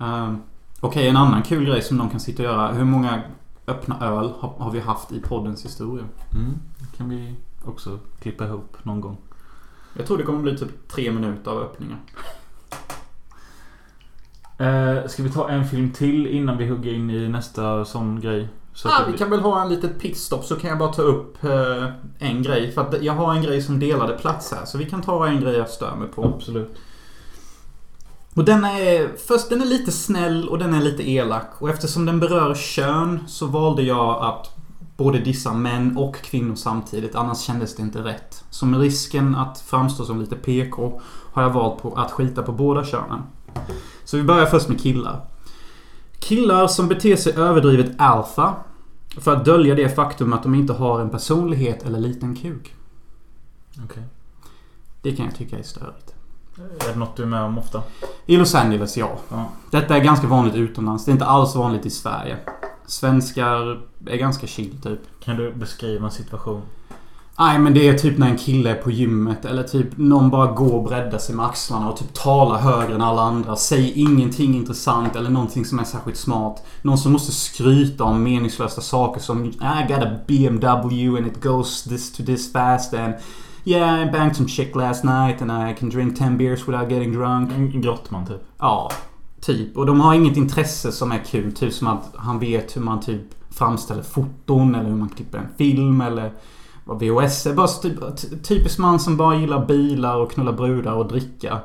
Um, Okej, en annan kul grej som någon kan sitta och göra. Hur många öppna öl har, har vi haft i poddens historia? Mm, det kan vi också klippa ihop någon gång. Jag tror det kommer bli typ tre minuter av öppningar. Eh, ska vi ta en film till innan vi hugger in i nästa sån grej? Så Ah, vi blir- kan väl ha en litet pitstop så kan jag bara ta upp eh, en grej. För att jag har en grej som delade plats här. Så vi kan ta en grej jag stör mig på. Absolut. Och den är... Först, den är lite snäll och den är lite elak. Och eftersom den berör kön så valde jag att både dissa män och kvinnor samtidigt. Annars kändes det inte rätt. Så med risken att framstå som lite PK har jag valt på att skita på båda könen. Så vi börjar först med killar. Killar som beter sig överdrivet alfa för att dölja det faktum att de inte har en personlighet eller liten kuk. Okej. Det kan jag tycka är störigt. Är det något du är med om ofta? I Los Angeles, ja. Ja. Detta är ganska vanligt utomlands. Det är inte alls vanligt i Sverige. Svenskar är ganska chill typ. Kan du beskriva en situation? Nej men det är typ när en kille är på gymmet eller typ någon bara går och breddar sig med axlarna och typ talar högre än alla andra. Säger ingenting intressant eller någonting som är särskilt smart. Någon som måste skryta om meningslösa saker som I got a BMW and it goes this to this fast and Yeah, I banged some chick last night and I can drink 10 beers without getting drunk. Grottman typ. Ja, typ. Och de har inget intresse som är kul. Typ som att han vet hur man typ framställer foton eller hur man klipper en film eller vad VHS är. Bara typ, ty- typisk man som bara gillar bilar och knulla brudar och dricka.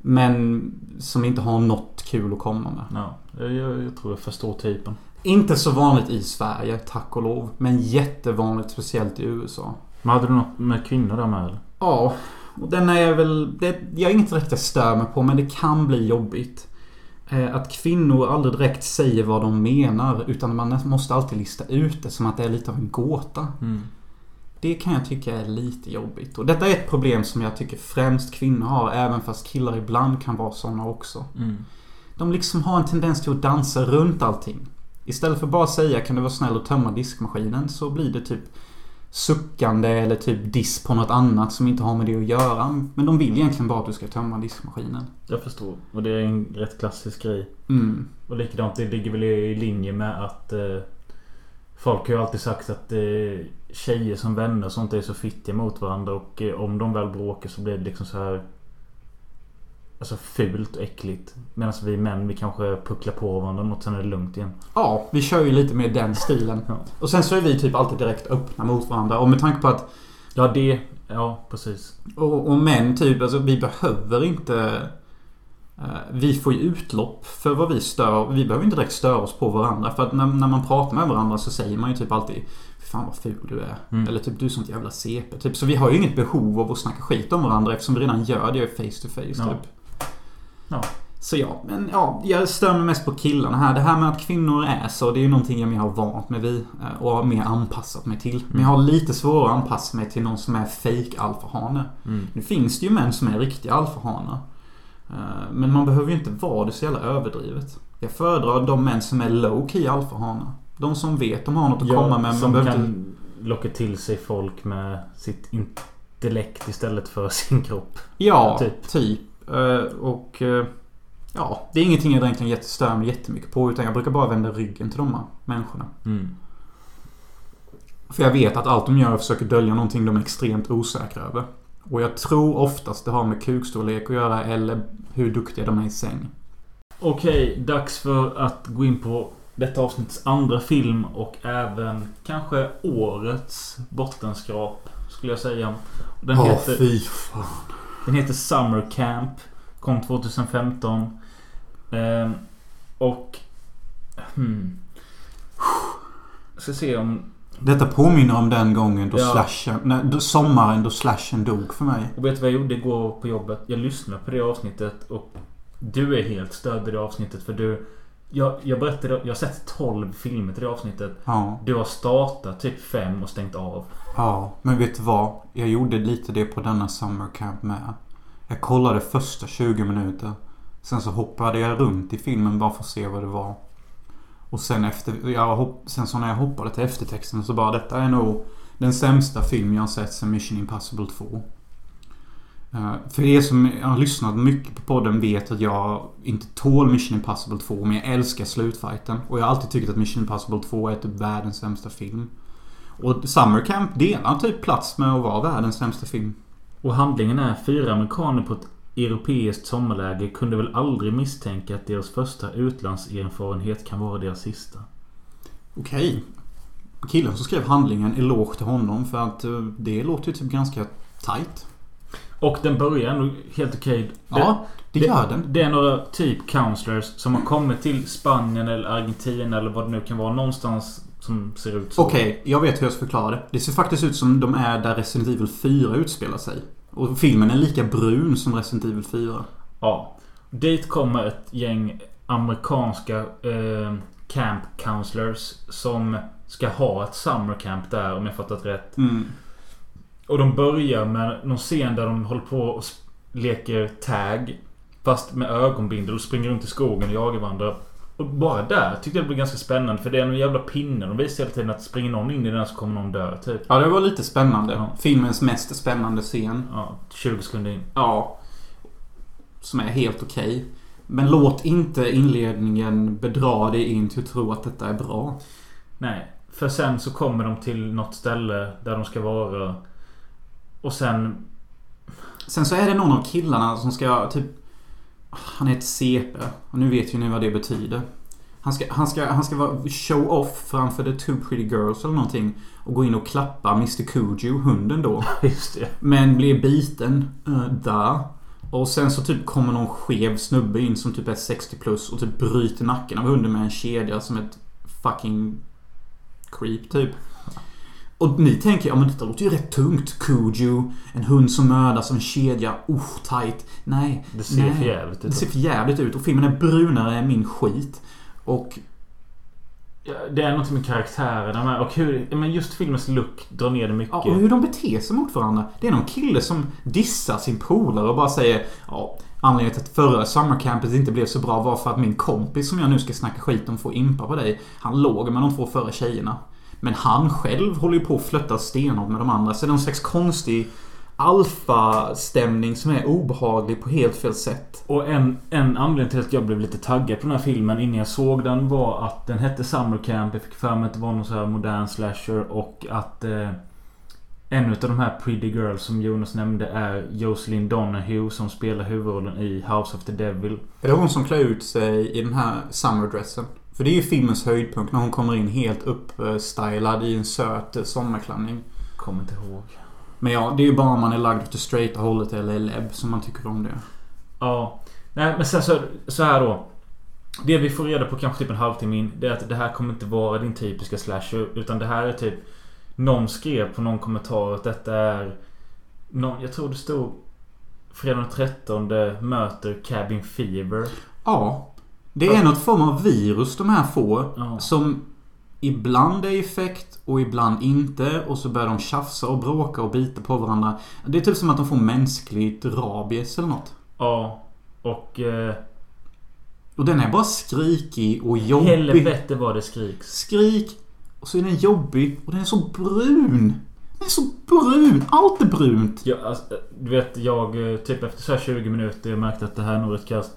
Men som inte har något kul att komma med. Ja, jag, jag, tror jag förstår typen. Inte så vanligt i Sverige, tack och lov. Men jättevanligt, speciellt i USA. Men hade du något med kvinnor där med eller? Ja, och den är väl... Det, jag är inget direkt jag stör mig på, men det kan bli jobbigt. Eh, Att kvinnor aldrig direkt säger vad de menar, utan man måste alltid lista ut det som att det är lite av en gåta. Mm. Det kan jag tycka är lite jobbigt. Och detta är ett problem som jag tycker främst kvinnor har, även fast killar ibland kan vara sådana också. Mm. De liksom har en tendens till att dansa runt allting. Istället för bara säga kan du vara snäll och tömma diskmaskinen så blir det typ suckande eller typ diss på något annat som inte har med det att göra. Men de vill egentligen bara att du ska tömma diskmaskinen. Jag förstår. Och det är en rätt klassisk grej. Mm. Och likadant, det ligger väl i linje med att eh, Folk har ju alltid sagt att eh, tjejer som vänner och sånt är så fittiga mot varandra och eh, om de väl bråkar så blir det liksom så här Alltså fult och äckligt. Medan vi män vi kanske pucklar på varandra något sen är det lugnt igen. Ja, vi kör ju lite med den stilen. Ja. Och sen så är vi typ alltid direkt öppna mot varandra. Och med tanke på att Ja det, ja precis. Och, och män typ, alltså vi behöver inte... eh, vi får ju utlopp för vad vi stör. Vi behöver inte direkt störa oss på varandra. För att när, när man pratar med varandra så säger man ju typ alltid "Fy Fan vad ful du är. Mm. Eller typ du är sånt jävla CP. Typ. Så vi har ju inget behov av att snacka skit om varandra eftersom vi redan gör det face to face. Ja. Typ. Ja. Så ja, men ja, jag stör mig mest på killarna här. Det här med att kvinnor är så, det är ju någonting jag mer har vant mig vid. eh, Och har mer anpassat mig till. Men jag har lite svårare att anpassa mig till någon som är fake alfahane. Mm. Nu finns det ju män som är riktiga alfahanar. Eh, Men man behöver ju inte vara det så jävla överdrivet. Jag föredrar de män som är low key alfahanar. De som vet de har något att komma med. Som kan inte... locka till sig folk med sitt intellekt istället för sin kropp. Ja, typ. typ. Eh, Och... eh, Ja, det är ingenting jag egentligen jättestör mig jättemycket på. Utan jag brukar bara vända ryggen till de här människorna. Mm. För jag vet att allt de gör är att försöka dölja någonting de är extremt osäkra över. Och jag tror oftast det har med kukstorlek att göra eller hur duktiga de är i säng. Okej, dags för att gå in på detta avsnittets andra film och även kanske årets bottenskrap. Skulle jag säga. Den, heter, fy fan. den heter Summer Camp. Kom 2015. Ehm, och... Hmm. Ska se om... Detta påminner om den gången då Ja. slashen... Nej, då sommaren då slashen dog för mig. Och vet du vad jag gjorde igår på jobbet? Jag lyssnade på det avsnittet och du är helt störd i det avsnittet för du... Jag, jag berättade... Jag har sett 12 filmer till det avsnittet. Ja. Du har startat typ fem och stängt av. Ja, men vet du vad? Jag gjorde lite det på denna summer camp med. Jag kollade första 20 minuter. Sen så hoppade jag runt i filmen bara för att se vad det var. Och sen efter... Jag hopp, sen så när jag hoppade till eftertexten så bara detta är nog den sämsta film jag har sett sen Mission Impossible 2. Eh, för er som har lyssnat mycket på podden vet att jag inte tål Mission Impossible 2 men jag älskar slutfighten. Och jag har alltid tyckt att Mission Impossible 2 är typ världens sämsta film. Och Summer Camp delar typ plats med att vara världens sämsta film. Och handlingen är fyra amerikaner på ett europeiskt sommarläger kunde väl aldrig misstänka att deras första utlandserfarenhet kan vara deras sista. Okej. Killen som skrev handlingen, eloge till honom för att eh, det låter ju typ ganska tight. Och den börjar ändå helt okej. Ja, det gör den. Det är några typ counselors som har kommit till Spanien eller Argentina eller vad det nu kan vara. Någonstans som ser ut så. Okej, jag vet hur jag ska förklara det. Det ser faktiskt ut som de är där Resident Evil 4 utspelar sig. Och filmen är lika brun som Resident Evil 4. Ja. Dit kommer ett gäng amerikanska eh, camp counselors som ska ha ett summer camp där om jag fattat rätt. Mm. Och de börjar med någon scen där de håller på och leker tag. Fast med ögonbindel och springer runt i skogen och jagar varandra. Och bara där tyckte jag det blev ganska spännande. För det är någon jävla pinne. De visar hela tiden att springer någon in i den så kommer någon dö. Typ. Ja, det var lite spännande. Ja. Filmens mest spännande scen. Ja, 20 sekunder in. Ja. Som är helt okej. Men låt inte inledningen bedra dig in till att tro att detta är bra. Nej. För sen så kommer de till något ställe där de ska vara. Och sen... Sen så är det någon av killarna som ska typ... Han är ett CP. Och nu vet ju ni vad det betyder. Han ska, han ska, han ska vara show off framför the two pretty girls eller någonting. Och gå in och klappa Mr Kuju, hunden då. Just det. Men blir biten uh, där. Och sen så typ kommer någon skev snubbe in som typ är 60 plus och typ bryter nacken av hunden med en kedja som ett fucking creep typ. Och ni tänker, ja men detta låter ju rätt tungt. Kuju, en hund som mördas av en kedja. Uh, tight. Nej. Det ser nej. för jävligt ut. Det ser för jävligt ut och filmen är brunare än min skit. Och Ja, Det är något med karaktärerna med. Och hur... Men just filmens look drar ner det mycket. Ja, och hur de beter sig mot varandra. Det är någon kille som dissar sin polare och bara säger Ja, anledningen till att förra summercampet inte blev så bra var för att min kompis som jag nu ska snacka skit om får impa på dig. Han låg med de två förra tjejerna. Men han själv håller ju på att flötta stenhårt med de andra. Så det är någon slags konstig alfa-stämning som är obehaglig på helt fel sätt. Och en, en anledning till att jag blev lite taggad på den här filmen innan jag såg den var att den hette Summer Camp. Jag fick för mig att det var någon så här modern slasher och att eh, en av de här Pretty Girls som Jonas nämnde är Jocelyn Donahue som spelar huvudrollen i House of the Devil. Är det hon som klär ut sig i den här summerdressen? För det är ju filmens höjdpunkt när hon kommer in helt uppstylad i en söt sommarklänning. Kommer inte ihåg. Men ja, det är ju bara om man är lagd åt det straighta hållet eller är lebb som man tycker om det. Ja. Nej men sen så, så här då. Det vi får reda på kanske typ en halvtimme in. Det är att det här kommer inte vara din typiska slasher. Utan det här är typ... Någon skrev på någon kommentar att detta är... Någon, jag tror det stod... Fredag den 13 möter Cabin Fever. Ja. Det är något form av virus de här får. Ja. Som ibland är effekt och ibland inte. Och så börjar de tjafsa och bråka och bita på varandra. Det är typ som att de får mänskligt rabies eller något. Ja. Och... Eh, Och den är bara skrikig och jobbig. helvete vad det skriks. Skrik. Och så är den jobbig. Och den är så brun. Den är så brun. Allt är brunt. Ja, alltså, du vet jag eh, typ efter så här 20 minuter jag märkte att det här är nog ett kast.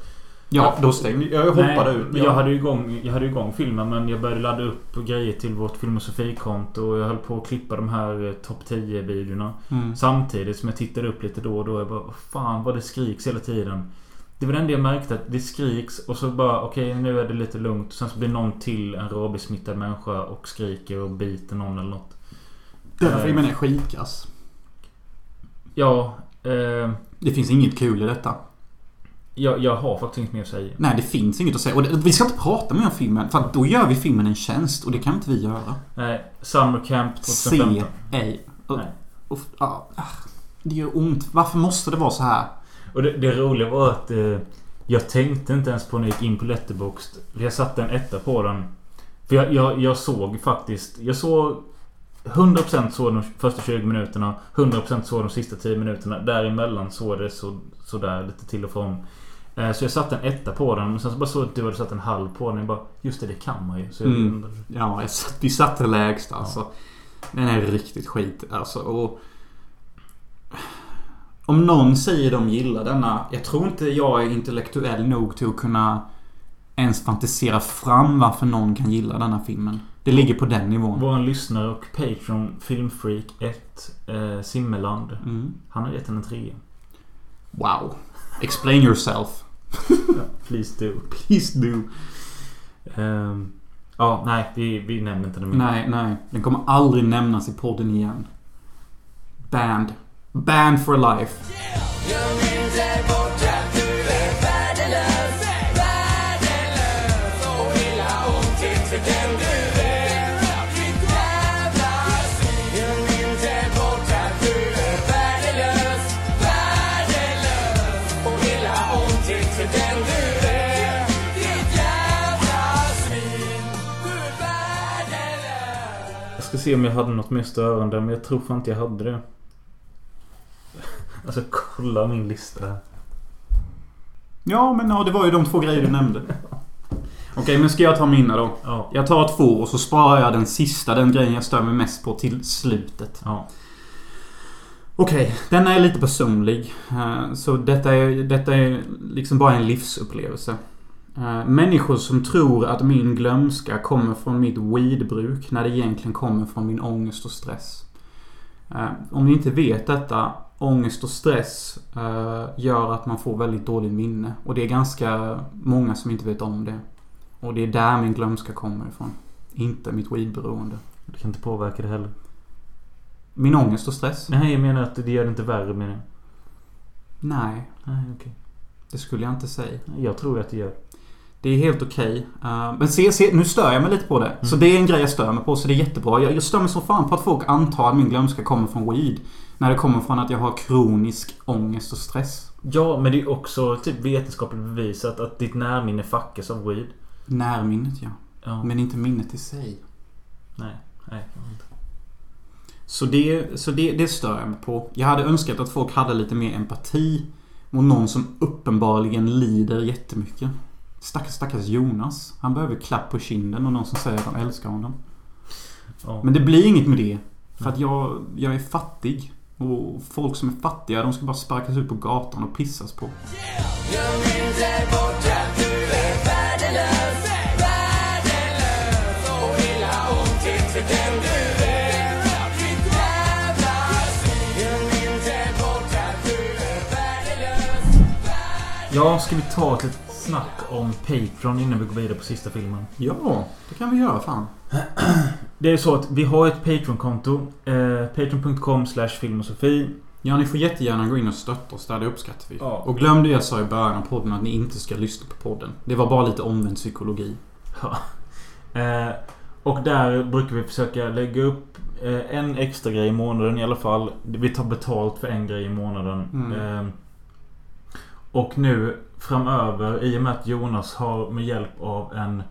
Ja, då stängde jag. Jag hoppade Nej, ut. men Jag hade igång, jag hade igång filmen men jag började ladda upp grejer till vårt filmosofikonto och jag höll på att klippa de här eh, topp 10 videorna. Mm. Samtidigt som jag tittade upp lite då och då. Jag bara, fan vad det skriks hela tiden. Det var det enda jag märkte att det skriks och så bara okej nu är det lite lugnt. Sen så blir någon till en rabiessmittad människa och skriker och biter någon eller något. Den här filmen är skitkass. Ja, eh, Det finns inget kul i detta. Jag, jag har faktiskt inget mer att säga. Nej, det finns inget att säga. Och det, vi ska inte prata mer om filmen. För då gör vi filmen en tjänst. Och det kan inte vi göra. Nej, Summer Camp 2015. Se ej. Och, Nej. och, ja, ah, det gör ont. Varför måste det vara så här? Och det, det roliga var att eh, jag tänkte inte ens på när jag gick in på Letterboxd. Jag satte en etta på den. För jag, jag, jag såg faktiskt... Jag såg 100% såg de första 20 minuterna. 100% såg de sista 10 minuterna. Däremellan såg det så, sådär lite till och från. Eh, Så jag satte en etta på den. Men sen så bara såg jag att du hade satt en halv på den. Jag bara, just det, det kan man ju. Så jag Mm. Ja, jag satt, vi satte lägst alltså. Den är riktigt skit alltså. Och om någon säger de gillar denna. Jag tror inte jag är intellektuell nog till att kunna ens fantisera fram varför någon kan gilla denna filmen. Det ligger på den nivån. Vår lyssnare och Patreon Filmfreak 1 eh, Simmeland. Mm. Han har gett den en trea. Wow. Explain yourself. Please do. Please do. Ehm, ja, nej. Vi, vi nämner inte det mer. Nej, nej. Den kommer aldrig nämnas i podden igen. Band. Band for life. Jag se om jag hade något mer störande, men jag tror fan inte jag hade det. Alltså kolla min lista. Ja, men ja, det var ju de två grejer du nämnde. Okej, men ska jag ta mina då? Ja. Jag tar två och så sparar jag den sista, den grejen jag stör mig mest på, till slutet. Ja. Okej, denna är lite personlig. Eh, Så detta är, detta är liksom bara en livsupplevelse. Eh, Människor som tror att min glömska kommer från mitt weedbruk när det egentligen kommer från min ångest och stress. Eh, Om ni inte vet detta, ångest och stress eh, gör att man får väldigt dåligt minne. Och det är ganska många som inte vet om det. Och det är där min glömska kommer ifrån. Inte mitt weedberoende. Du kan inte påverka det heller. Min ångest och stress? Nej, jag menar att det gör det inte värre menar jag. Nej, Nej, okej. det skulle jag inte säga. Jag tror att det gör. Det är helt okej. Eh, men se, se, nu stör jag mig lite på det. Så det är en grej jag stör mig på, så det är jättebra. Jag, jag stör mig så fan på att folk antar att min glömska kommer från weed. När det kommer från att jag har kronisk ångest och stress. Ja, men det är också typ vetenskapligt bevisat att ditt närminne fuckas av weed. Närminnet ja. Ja. Men inte minnet i sig. Nej, nej. inte. Så, det, så det, det stör jag mig på. Jag hade önskat att folk hade lite mer empati mot någon som uppenbarligen lider jättemycket. Stackars, stackars Jonas. Han behöver klapp på kinden och någon som säger att de älskar honom. Ja. Men det blir inget med det. För att jag, jag är fattig. Och folk som är fattiga, de ska bara sparkas ut på gatan och pissas på. Ja, ska vi ta ett litet snack om Patreon innan vi går vidare på sista filmen? Ja, det kan vi göra fan. Det är så att vi har ett Patreon-konto. Eh, Patreon.com slash filmosofi. Ja, ni får jättegärna gå in och stötta oss där. Det uppskattar vi. Ja. Och glöm det jag sa i början av podden att ni inte ska lyssna på podden. Det var bara lite omvänd psykologi. Ja. Eh, och där brukar vi försöka lägga upp eh, en extra grej i månaden i alla fall. Vi tar betalt för en grej i månaden. Mm. Eh, och nu framöver, i och med att Jonas har med hjälp av en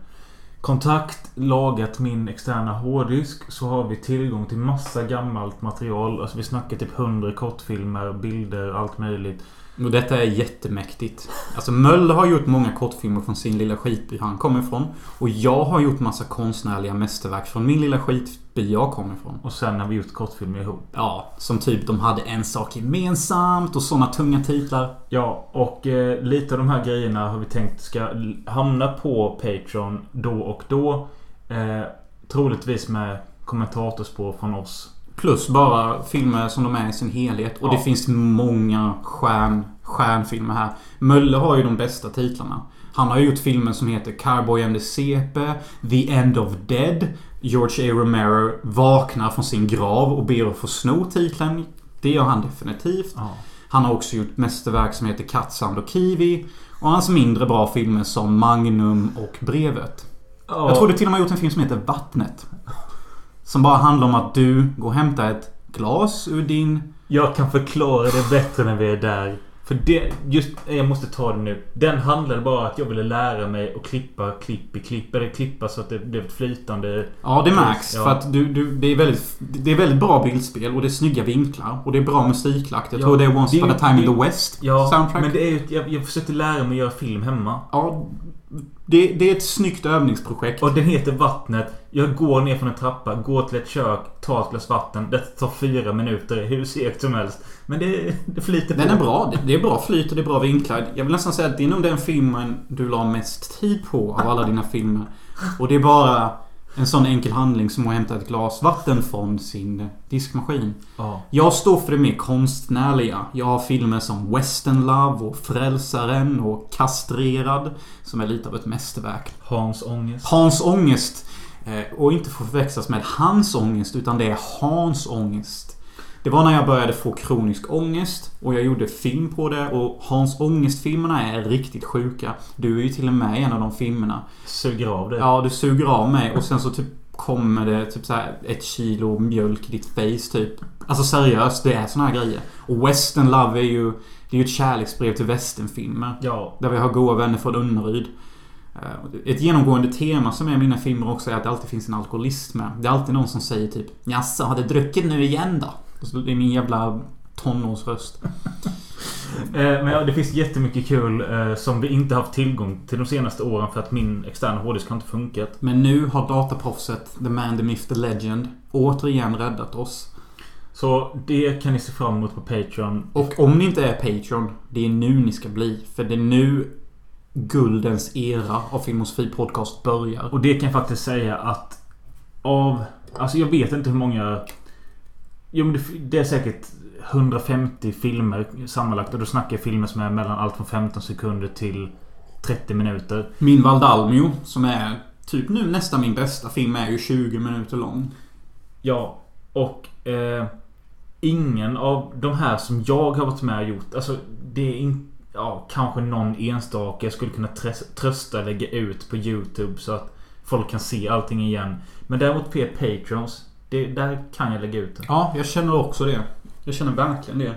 kontakt lagat min externa hårddisk så har vi tillgång till massa gammalt material. Alltså vi snackar typ 100 kortfilmer, bilder, allt möjligt. Och detta är jättemäktigt. Alltså Möller har gjort många kortfilmer från sin lilla skitby han kommer ifrån. Och jag har gjort massa konstnärliga mästerverk från min lilla skitby jag kommer ifrån. Och sen har vi gjort kortfilmer ihop. Ja, som typ de hade en sak gemensamt och sådana tunga titlar. Ja, och eh, lite av de här grejerna har vi tänkt ska hamna på Patreon då och då. Eh, troligtvis med kommentatorspår från oss. Plus bara filmer som de är i sin helhet. Och Ja. det finns många stjärn, stjärnfilmer här. Möller har ju de bästa titlarna. Han har ju gjort filmer som heter Cowboy and the CP, The End of Dead. George A. Romero vaknar från sin grav och ber att få sno titeln. Det gör han definitivt. Ja. Han har också gjort mästerverk som heter Katsand och Kiwi. Och hans mindre bra filmer som Magnum och Brevet. Ja. Jag tror du till och med har gjort en film som heter Vattnet. Som bara handlar om att du går och hämtar ett glas ur din... Jag kan förklara det bättre när vi är där. För det, just, jag måste ta det nu. Den handlade bara om att jag ville lära mig att klippa klipp i klipp. Eller klippa så att det blev ett flytande... Ja, det märks. Ja. För att du, du, det, är väldigt, det är väldigt bra bildspel och det är snygga vinklar. Och det är bra musiklagt. Jag Ja, tror det är Once upon a time in the West Ja, soundtrack. men det är ju... Jag, jag försökte lära mig att göra film hemma. Ja, det, det är ett snyggt övningsprojekt. Och den heter Vattnet. Jag går ner från en trappa, går till ett kök, tar ett glas vatten. Det tar fyra minuter, hur segt som helst. Men det, det flyter på. Den är bra. Det- Det är bra flyt och det är bra vinklar. Jag vill nästan säga att det är nog den filmen du la mest tid på av alla dina filmer. Och det är bara en sån enkel handling som att hämta ett glas vatten från sin diskmaskin. Ja. Jag står för det mer konstnärliga. Jag har filmer som Western Love och Frälsaren och Kastrerad. Som är lite av ett mästerverk. Hans ångest. Hans ångest. eh, Och inte få förväxlas med hans ångest utan det är Hans ångest. Det var när jag började få kronisk ångest och jag gjorde film på det och Hans ångest-filmerna är riktigt sjuka. Du är ju till och med i en av de filmerna. Suger av det. Ja, du suger av mig och sen så typ kommer det typ så ett kilo mjölk i ditt face typ. Alltså seriöst, det är såna här grejer. Och Western Love är ju... Det är ju ett kärleksbrev till westernfilmer. Ja. Där vi har goda vänner från Unneryd. Eh, Ett genomgående tema som är i mina filmer också är att det alltid finns en alkoholist med. Det är alltid någon som säger typ Jaså, har du druckit nu igen då? Det är min jävla tonårsröst. Eh, men ja, det finns jättemycket kul eh, som vi inte haft tillgång till de senaste åren för att min externa hårddisk har inte funkat. Men nu har dataproffset The Man, The Myth, The Legend återigen räddat oss. Så det kan ni se fram emot på Patreon. Och om ni inte är Patreon, det är nu ni ska bli. För det är nu guldens era av Filmosofi Podcast börjar. Och det kan jag faktiskt säga att av... Alltså jag vet inte hur många... Jo men det, det är säkert 150 filmer sammanlagt. Och då snackar jag filmer som är mellan allt från 15 sekunder till 30 minuter. Min Valdalmio, som är typ nu nästan min bästa film, är ju 20 minuter lång. Ja, och eh, ingen av de här som jag har varit med och gjort. Alltså det är inte... Ja, kanske någon enstaka jag skulle kunna trös- trösta lägga ut på YouTube så att folk kan se allting igen. Men däremot på Patreons, det, där kan jag lägga ut det. Ja, jag känner också det. Jag känner verkligen det.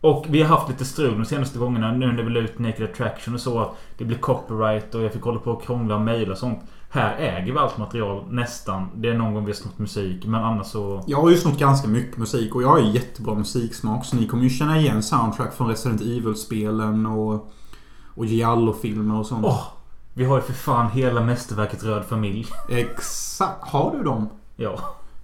Och vi har haft lite strul de senaste gångerna nu när vi la ut Naked Attraction och så. Att det blir copyright och jag fick hålla på och krångla och mejla och sånt. Här äger vi allt material nästan. Det är någon gång vi har snott musik. Men annars så... Jag har ju snott ganska mycket musik och jag har jättebra musiksmak. Så ni kommer ju känna igen soundtrack från Resident Evil-spelen och... Och Giallo-filmer och sånt. Åh! vi har ju för fan hela mästerverket Röd Familj. Exakt. Har du dem? Ja.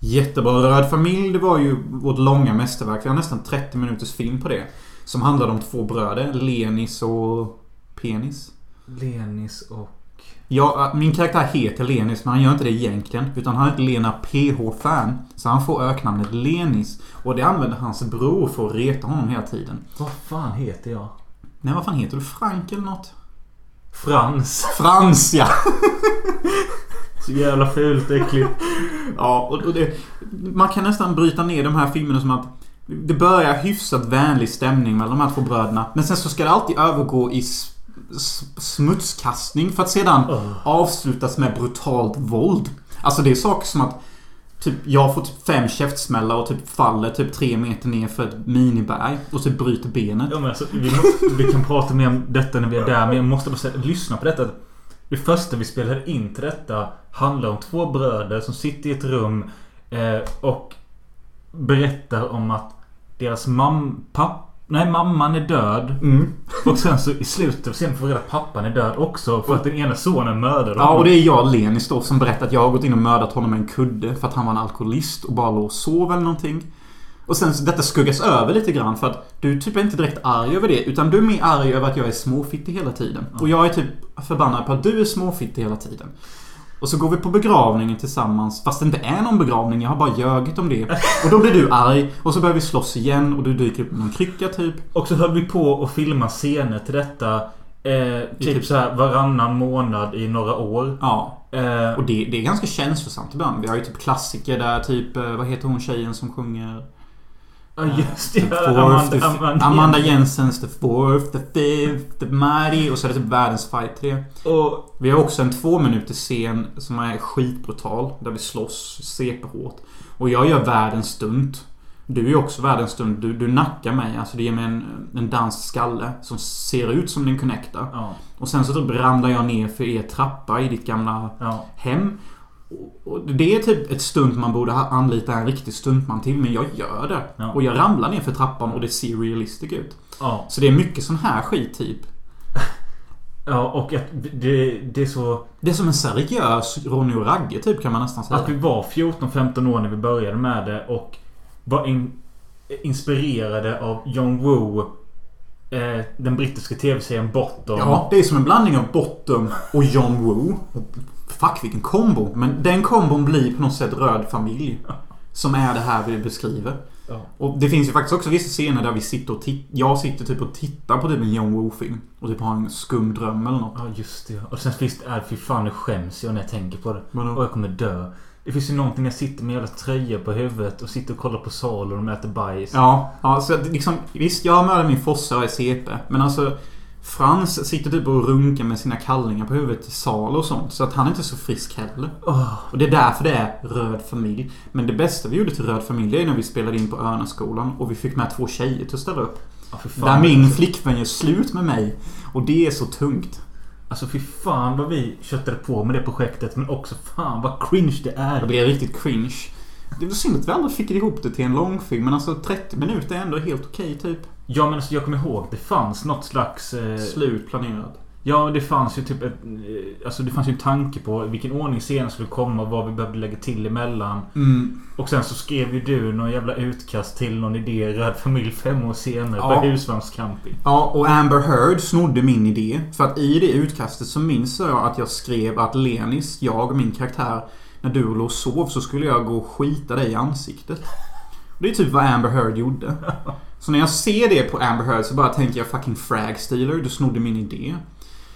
Jättebra. Röd familj, det var ju vårt långa mästerverk. Vi har nästan 30 minuters film på det. Som handlade om två bröder. Lenis och Penis. Lenis och... Ja, äh, min karaktär heter Lenis, men han gör inte det egentligen. Utan han heter Lena PH-fan. Så han får öknamnet Lenis. Och det använder hans bror för att reta honom hela tiden. Vad fan heter jag? Nej, vad fan heter du? Frank eller något? Frans. Frans, ja! Så jävla fult äckligt. Ja, och det, man kan nästan bryta ner de här filmerna som att det börjar hyfsat vänlig stämning mellan de här två bröderna. Men sen så ska det alltid övergå i smutskastning för att sedan avslutas med brutalt våld. Alltså det är saker som att Typ, jag får typ fem käftsmällar och typ faller typ tre meter ner för ett miniberg. Och typ bryter benet. Ja, men alltså, vi, må- vi kan prata mer om detta när vi är där. Men jag måste bara säga, lyssna på detta. Det första vi spelade in till detta handlar om två bröder som sitter i ett rum eh, och berättar om att deras mam... Papp, nej, mamman är död. Mm. Och sen så i slutet scenen får vi reda att pappan är död också. För att den ena sonen mördade Ja, honom. och det är jag, Lenis då, som berättar att jag har gått in och mördat honom med en kudde för att han var en alkoholist och bara låg och sov eller någonting. Och sen så detta skuggas över lite grann för att du typ är inte direkt arg över det utan du är mer arg över att jag är småfittig hela tiden. Och jag är typ förbannad på att du är småfittig hela tiden. Och så går vi på begravningen tillsammans fast det inte är någon begravning. Jag har bara ljugit om det. Och då blir du arg och så börjar vi slåss igen och du dyker upp med någon krycka typ. Och så höll vi på att filma scener till detta. Eh, typ typ- så här varannan månad i några år. Ja. Eh, Och det, det är ganska känslosamt ibland. Vi har ju typ klassiker där typ, eh, vad heter hon tjejen som sjunger? Ja just det. The fourth, Amanda, the, Amanda, Amanda Jensens The Fourth, The Fifth, The Mighty och så är det typ världens fight till det. Och Vi har också en två minuters scen som är skitbrutal. Där vi slåss CP-hårt. Och jag gör världens stunt. Du är också världens stunt. Du, du nackar mig. Alltså det ger mig en, en dansk skalle som ser ut som din connecta. ja, Och sen så typ ramlar jag ner för er trappa i ditt gamla ja. hem. Det är typ ett stunt man borde ha- anlita en riktig stuntman till. Men jag gör det. Ja. Och jag ramlar ner för trappan och det ser realistic ut. ja. Så det är mycket sån här skit typ. Ja, och att det, det är så... Det är som en seriös Ronny och Ragge typ kan man nästan säga. Att vi var 14-15 år när vi började med det och var in, inspirerade av John Woo. Eh, den brittiska tv-serien Bottom. Ja, det är som en blandning av Bottom och John Woo. Fuck vilken kombo. Men den kombon blir på något sätt Röd familj. Som är det här vi beskriver. Ja. Och det finns ju faktiskt också vissa scener där vi sitter och tittar. Jag sitter typ och tittar på typ en John Woo-film. Och typ har en skum dröm eller något. Ja, just det. Och sen finns det... Äh, fy fan, nu skäms jag när jag tänker på det. Och jag kommer dö. Det finns ju någonting när jag sitter med jävla tröja på huvudet och sitter och kollar på Salo och de äter bajs. Ja, ja så liksom, visst jag mördar min fossa är CP. Men alltså Frans sitter typ och runkar med sina kallingar på huvudet till sal och sånt. Så att han är inte så frisk heller. Och det är därför det är Röd familj. Men det bästa vi gjorde till Röd familj är när vi spelade in på Örnaskolan och vi fick med två tjejer till att ställa upp. fan. Där min flickvän gör slut med mig. Och det är så tungt. Alltså fy fan vad vi köttade på med det projektet. Men också fan vad cringe det Det är. blev riktigt cringe. Det var synd att vi aldrig fick ihop det till en långfilm. Men alltså 30 minuter är ändå helt okej typ. Ja men alltså jag kommer ihåg. Det fanns något slags... Eh, Slut planerat. Ja, det fanns ju typ ett, eh, Alltså det fanns ju en tanke på vilken ordning scenen skulle komma och vad vi behövde lägga till emellan. Mm. Och sen så skrev ju du någon jävla utkast till någon idé Röd familj fem år senare Ja. på husvagnscamping. Ja, och Amber Heard snodde min idé. För att i det utkastet så minns jag att jag skrev att Lenis, jag och min karaktär, när du låg och sov så skulle jag gå och skita dig i ansiktet. Och det är typ vad Amber Heard gjorde. Så när jag ser det på Amber Heard så bara tänker jag fucking frag stealer, du snodde min idé.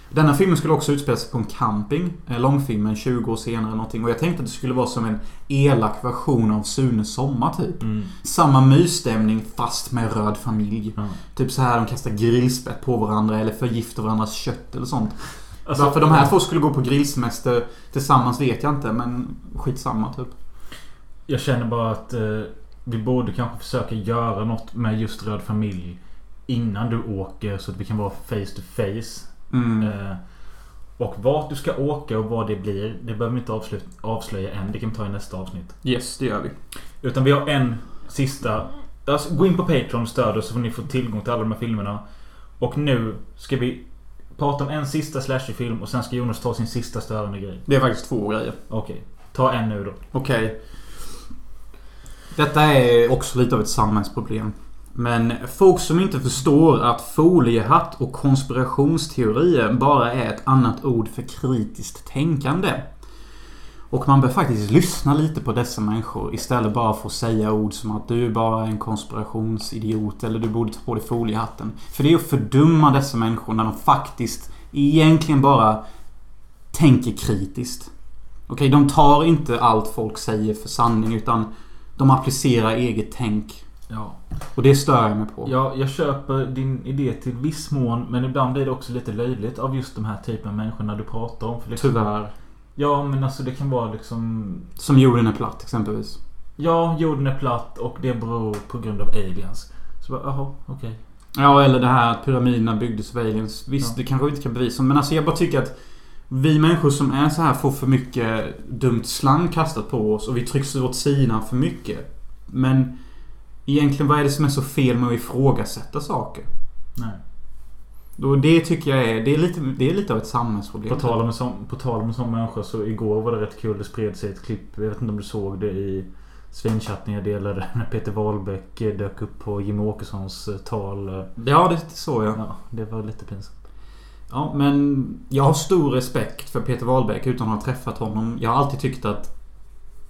Denna filmen skulle också utspela sig på en camping. eh, Långfilmen 20 år senare eller någonting. Och jag tänkte att det skulle vara som en elak version av Sunes sommar typ. Mm. Samma mysstämning fast med röd familj. Ja. Typ så här de kastar grillspett på varandra eller förgiftar varandras kött eller sånt. Alltså, Varför de här två skulle gå på grillsemester tillsammans vet jag inte men skitsamma typ. Jag känner bara att eh, vi borde kanske försöka göra något med just Röd familj. Innan du åker så att vi kan vara face to face. Mm. Eh, och vart du ska åka och vad det blir. Det behöver vi inte avslöja, avslöja än. Det kan vi ta i nästa avsnitt. Yes, det gör vi. Utan vi har en sista. Alltså, gå in på Patreon och stöd oss så får ni få tillgång till alla de här filmerna. Och nu ska vi prata om en sista slasherfilm och sen ska Jonas ta sin sista störande grej. Det är faktiskt två grejer. Okej. Ta en nu då. Okej. Detta är också lite av ett samhällsproblem. Men folk som inte förstår att foliehatt och konspirationsteorier bara är ett annat ord för kritiskt tänkande. Och man bör faktiskt lyssna lite på dessa människor istället bara för att säga ord som att du är bara en konspirationsidiot eller du borde ta på dig foliehatten. För det är att fördumma dessa människor när de faktiskt egentligen bara tänker kritiskt. Okej, de tar inte allt folk säger för sanning utan de applicerar eget tänk. Ja. Och det stör jag mig på. ja. Jag köper din idé till viss mån. Men ibland blir det också lite löjligt av just de här typen av människorna du pratar om. För liksom, Tyvärr. Ja men alltså det kan vara liksom... Som jorden är platt exempelvis. Ja, jorden är platt och det beror på grund av aliens. Så bara, jaha, okej. Ja, eller det här att pyramiderna byggdes av aliens. Visst, Ja. det kanske vi inte kan bevisa. Men alltså jag bara tycker att vi människor som är så här får för mycket dumt slang kastat på oss och vi trycks åt sidan för mycket. Men egentligen vad är det som är så fel med att ifrågasätta saker? Nej. Och det tycker jag är, det är lite, det är lite av ett samhällsproblem. På tal, om en sån, på tal om en sån människa så igår var det rätt kul. Det spred sig ett klipp. Jag vet inte om du såg det i Svinchatten jag delade. När Peter Wahlbeck dök upp på Jimmie Åkessons eh, tal. Ja, det såg jag. Ja, det var lite pinsamt. Ja, men jag har stor respekt för Peter Wahlbeck utan att ha träffat honom. Jag har alltid tyckt att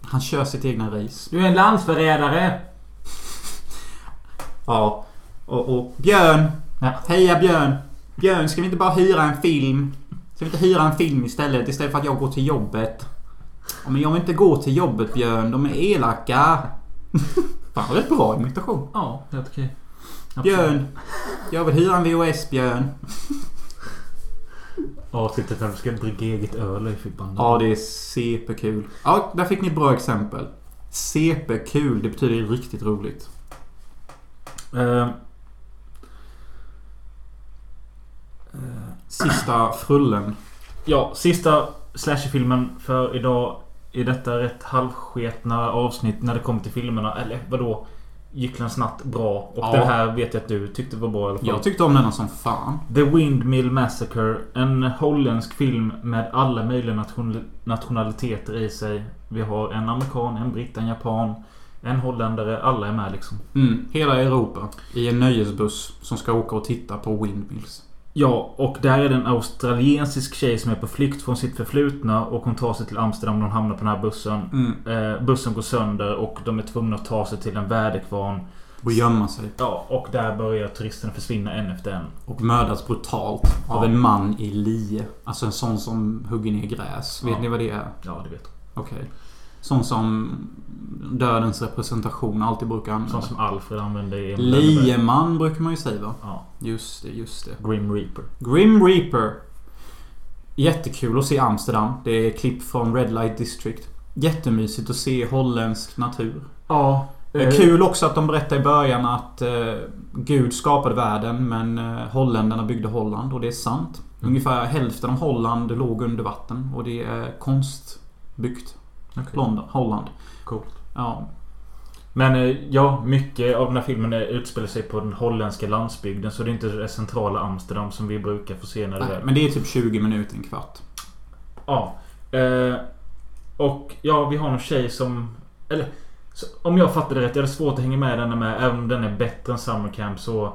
han kör sitt egna race. Du är en landsförrädare! Ja. Och, och Björn. Ja. Heja Björn. Björn, ska vi inte bara hyra en film? Ska vi inte hyra en film istället? Istället för att jag går till jobbet. Ja, men jag vill inte gå till jobbet Björn. De är elaka. Fan, rätt bra imitation. Ja, helt okej. Absolut. Björn. Jag vill hyra en VHS, Björn. Avsnittet när du ska dricka eget öl. Ja, det är CP-kul. Ja, där fick ni bra exempel. CP-kul, det betyder riktigt roligt. Eh, Sista frullen. ja, sista slasherfilmen för idag. I detta rätt halvsketna avsnitt när det kommer till filmerna. Eller vadå? Gycklans natt bra. Och Ja. den här vet jag att du tyckte var bra i alla fall. Jag tyckte om denna som fan. The Windmill Massacre. En holländsk film med alla möjliga nation nationaliteter i sig. Vi har en amerikan, en britt, en japan, en holländare. Alla är med liksom. Mm, hela Europa. I en nöjesbuss som ska åka och titta på Windmills. Ja, och där är det en australiensisk tjej som är på flykt från sitt förflutna och hon tar sig till Amsterdam hon hamnar på den här bussen. Mm. Eh, bussen går sönder och de är tvungna att ta sig till en väderkvarn. Och gömma sig. Ja, och där börjar turisterna försvinna en efter en. Och mördas brutalt av Ja. en man i lie. Alltså en sån som hugger ner gräs. Vet Ja. ni vad det är? Ja, det vet du. Okej. Sån som dödens representation alltid brukar använda. Sånt som Alfred använde i... Lieman brukar man ju säga va? Ja. Just det, just det. Grim Reaper. Grim Reaper. Jättekul att se Amsterdam. Det är klipp från Red Light District. Jättemysigt att se holländsk natur. Ja. Är Kul också att de berättar i början att eh, Gud skapade världen men eh, holländarna byggde Holland och det är sant. Mm. Ungefär hälften av Holland låg under vatten och det är konstbyggt. Okej. London, Holland. Coolt. Ja. Men eh, ja, mycket av den här filmen är- utspelar sig på den holländska landsbygden. Så det är inte det centrala Amsterdam som vi brukar få se när det Nej, är... men det är typ 20 minuter, en kvart. Ja. Eh, och ja, vi har någon tjej som... Eller... Om jag fattade rätt, jag hade svårt att hänga med den med. Även om den är bättre än Summer Camp så...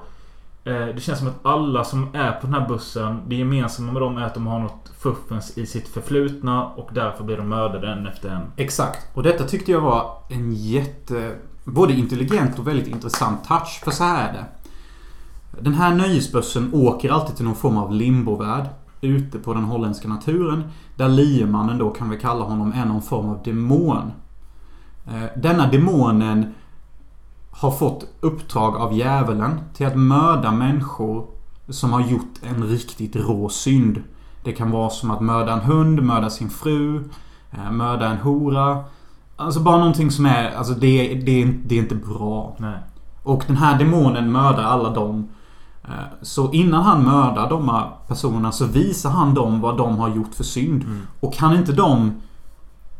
Eh, det känns som att alla som är på den här bussen, det gemensamma med dem är att de har något fuffens i sitt förflutna och därför blir de mördade en efter en. Exakt. Och detta tyckte jag var en jätte... Både intelligent och väldigt intressant touch. För så här är det. Den här nöjesbussen åker alltid till någon form av limbovärld. Ute på den holländska naturen. Där liemannen då kan vi kalla honom är någon form av demon. Eh, denna demonen har fått uppdrag av djävulen till att mörda människor som har gjort en riktigt rå synd. Det kan vara som att mörda en hund, mörda sin fru, eh, mörda en hora. Alltså bara någonting som är... Alltså det, det, är- det är inte bra. Nej. Och den här demonen mördar alla dem. Eh, Så innan han mördar de här personerna så visar han dem vad de har gjort för synd. Mm. Och kan inte de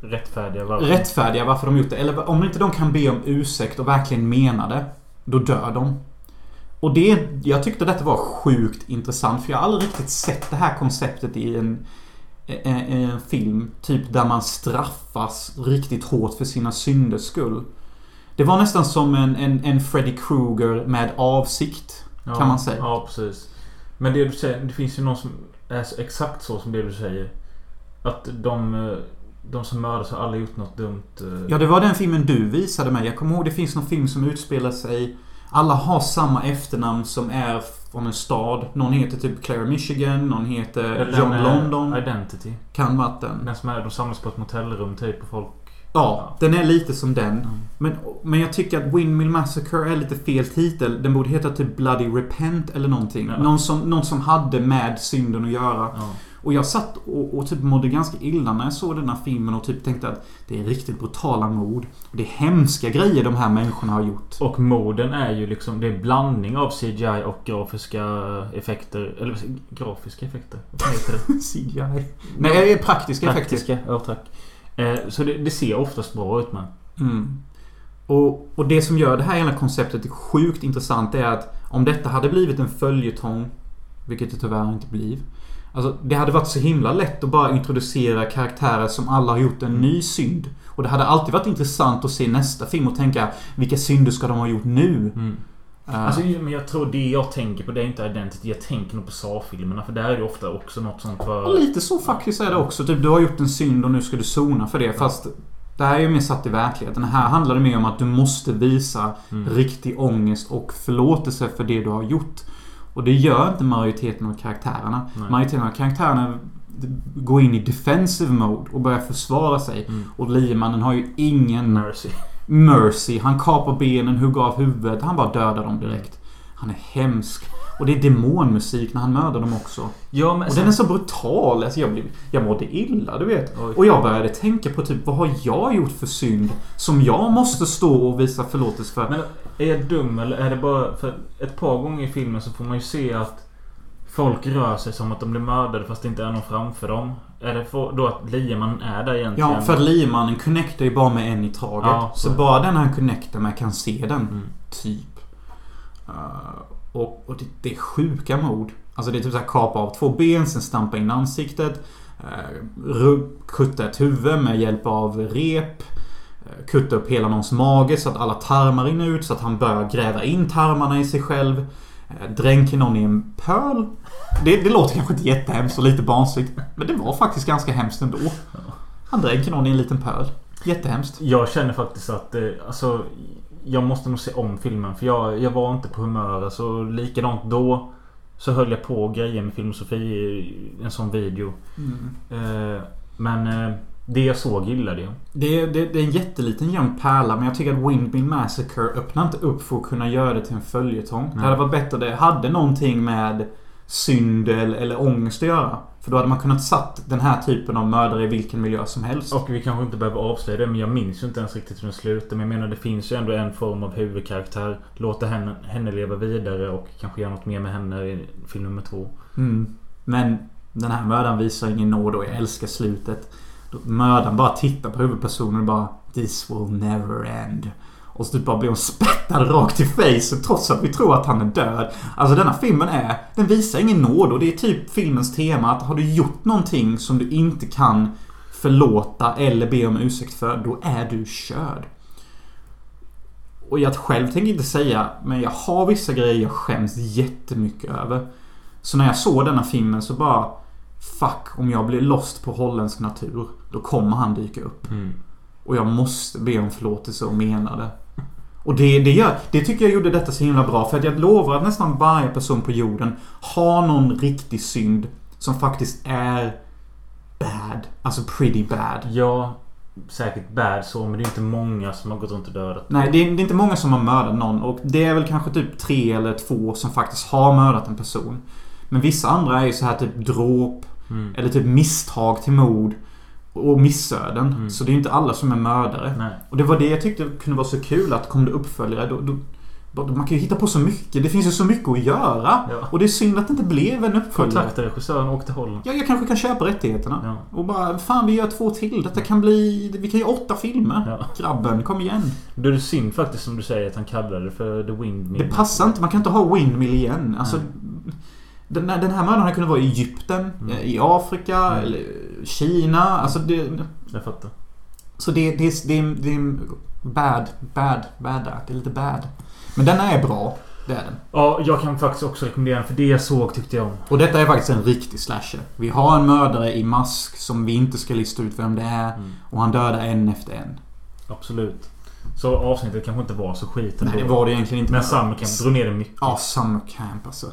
Rättfärdiga varför? rättfärdiga varför de gjort det. Eller om inte de kan be om ursäkt och verkligen mena det. Då dör de. Och det, jag tyckte detta var sjukt intressant. För jag har aldrig riktigt sett det här konceptet i en, en, en film. Typ där man straffas riktigt hårt för sina synders skull. Det var nästan som en, en, en Freddy Krueger med avsikt. Ja, kan man säga. Ja, precis. Men det du säger, det finns ju någon som är exakt så som det du säger. Att de, eh, de som mördas har alla gjort något dumt. eh. Ja, det var den filmen du visade mig. Jag kommer ihåg det finns någon film som utspelar sig... Alla har samma efternamn som är från en stad. Någon heter typ Claire Michigan, någon heter John den, eh, London. Identity. Kan vara den. Den som är, de samlas på ett motellrum typ och folk... Ja, den är lite som den. Mm. Men, men jag tycker att Windmill Massacre är lite fel titel. Den borde heta typ Bloody Repent eller någonting. Ja. Någon, som, någon som hade med synden att göra. Ja. Och jag satt och, och typ mådde ganska illa när jag såg den här filmen och typ tänkte att det är riktigt brutala mord. Och det är hemska grejer de här människorna har gjort. Och morden är ju liksom... Det är en blandning av CGI och grafiska effekter. Eller grafiska effekter? Vad heter det? CGI. Nej, är praktiska effekter. Praktiska. Ja, tack. Eh, så det, det ser oftast bra ut med. Mm. Och, och det som gör det här hela konceptet sjukt intressant är att om detta hade blivit en följetong, vilket det tyvärr inte blir. Alltså, det hade varit så himla lätt att bara introducera karaktärer som alla har gjort en ny synd. Och det hade alltid varit intressant att se nästa film och tänka vilka synder ska de ha gjort nu? Eh, Alltså, men jag tror det jag tänker på det är inte Identity. Jag tänker nog på Saw-filmerna. För där är det ofta också något sånt för... lite så faktiskt är det också. Typ, du har gjort en synd och nu ska du sona för det. Fast det här är ju mer satt i verkligheten. Här handlar det mer om att du måste visa Mm. riktig ångest och förlåtelse för det du har gjort. Och det gör inte majoriteten av karaktärerna. Nej. Majoriteten av karaktärerna går in i defensive mode och börjar försvara sig. Mm. Och liemannen har ju ingen... Mercy. Mercy, han kapar benen, hugger av huvudet. Han bara dödar dem direkt. Han är hemsk. Och det är demonmusik när han mördar dem också. Ja, men Och den är så brutal. Alltså jag, blev, jag mådde illa, du vet. Oj. Och jag började tänka på typ, vad har jag gjort för synd? Som jag måste stå och visa förlåtelse för. Men är jag dum eller är det bara... För ett par gånger i filmen så får man ju se att folk rör sig som att de blir mördade fast det inte är någon framför dem. Är det för, då att liemannen är där egentligen? Ja, för att liemannen connectar ju bara med en i taget. Ja, så så. bara den han connectar med kan se den. Mm. Typ. Uh, och och det, det är sjuka mord. Alltså det är typ såhär kapa av två ben, sen stampa in ansiktet. Uh, kutta ett huvud med hjälp av rep. Uh, kutta upp hela någons mage så att alla tarmar rinner ut. Så att han börjar gräva in tarmarna i sig själv. Uh, dränker någon i en pöl. Det, det låter kanske inte jättehemskt och lite barnsligt. Men det var faktiskt ganska hemskt ändå. Han dränker någon i en liten pöl. Jättehemskt. Jag känner faktiskt att eh, alltså, jag måste nog se om filmen. För jag, jag var inte på humör. Alltså, likadant då så höll jag på grejer med filosofi i en sån video. Eh, men eh, det jag såg gillade jag. Det det, det är en jätteliten gömd pärla men jag tycker att Windmill Massacre öppnar inte upp för att kunna göra det till en följetong. Det hade varit bättre det hade någonting med synd eller, eller ångest att göra. För då hade man kunnat satt den här typen av mördare i vilken miljö som helst. Och vi kanske inte behöver avslöja det men jag minns ju inte ens riktigt hur den slutar. Men jag menar det finns ju ändå en form av huvudkaraktär. Låta henne, henne leva vidare och kanske göra något mer med henne i film nummer två. Mm. Men den här mördaren visar ingen nåd och jag älskar slutet. Mördaren bara tittar på huvudpersonen och bara This will never end. Och så typ bara blir hon spättad rakt i facet trots att vi tror att han är död. Alltså denna filmen är... Den visar ingen nåd och det är typ filmens tema att har du gjort någonting som du inte kan förlåta eller be om ursäkt för, då är du körd. Och jag själv tänker inte säga, men jag har vissa grejer jag skäms jättemycket över. Så när jag såg denna filmen så bara Fuck, om jag blir lost på holländsk natur då kommer han dyka upp. Och jag måste be om förlåtelse och mena det. Och det, det, gör, det tycker jag gjorde detta så himla bra. För att jag lovar att nästan varje person på jorden har någon riktig synd som faktiskt är bad. Alltså pretty bad. Ja, säkert bad så men det är inte många som har gått runt och dödat. Nej, det är, det är inte många som har mördat någon och det är väl kanske typ tre eller två som faktiskt har mördat en person. Men vissa andra är ju så här typ dråp Mm. eller typ misstag till mord och missöden. Mm. Så det är inte alla som är mördare. Nej. Och det var det jag tyckte kunde vara så kul att kom det uppföljare då, då man kan ju hitta på så mycket. Det finns ju så mycket att göra. Ja. Och det är synd att det inte blev en uppföljare. Kontakta regissören och åk till Holland. Ja, jag kanske kan köpa rättigheterna. Ja. Och bara, fan vi gör två till. Detta kan bli... Vi kan göra åtta filmer. Ja. Grabben, kom igen. Då är det synd faktiskt som du säger att han kallade det för The Windmill. Det passar inte. Man kan inte ha Windmill igen. Alltså, Nej. Den, här- den här mördaren kunnat vara i Egypten, Mm. i Afrika, Mm. eller Kina. Alltså det... Jag fattar. Så det, det, är- det, är- det är en bad, bad, bad där. Det är lite bad. Men denna är bra. Det är den. Ja, jag kan faktiskt också rekommendera den för det jag såg tyckte jag om. Och detta är faktiskt en riktig slasher. Vi har en mördare i mask som vi inte ska lista ut vem det är. Mm. Och han dödar en efter en. Absolut. Så avsnittet kanske inte var så skit ändå. Nej, det var det egentligen inte. Men Summer Camp drog ner det mycket. Ja, Summer Camp alltså.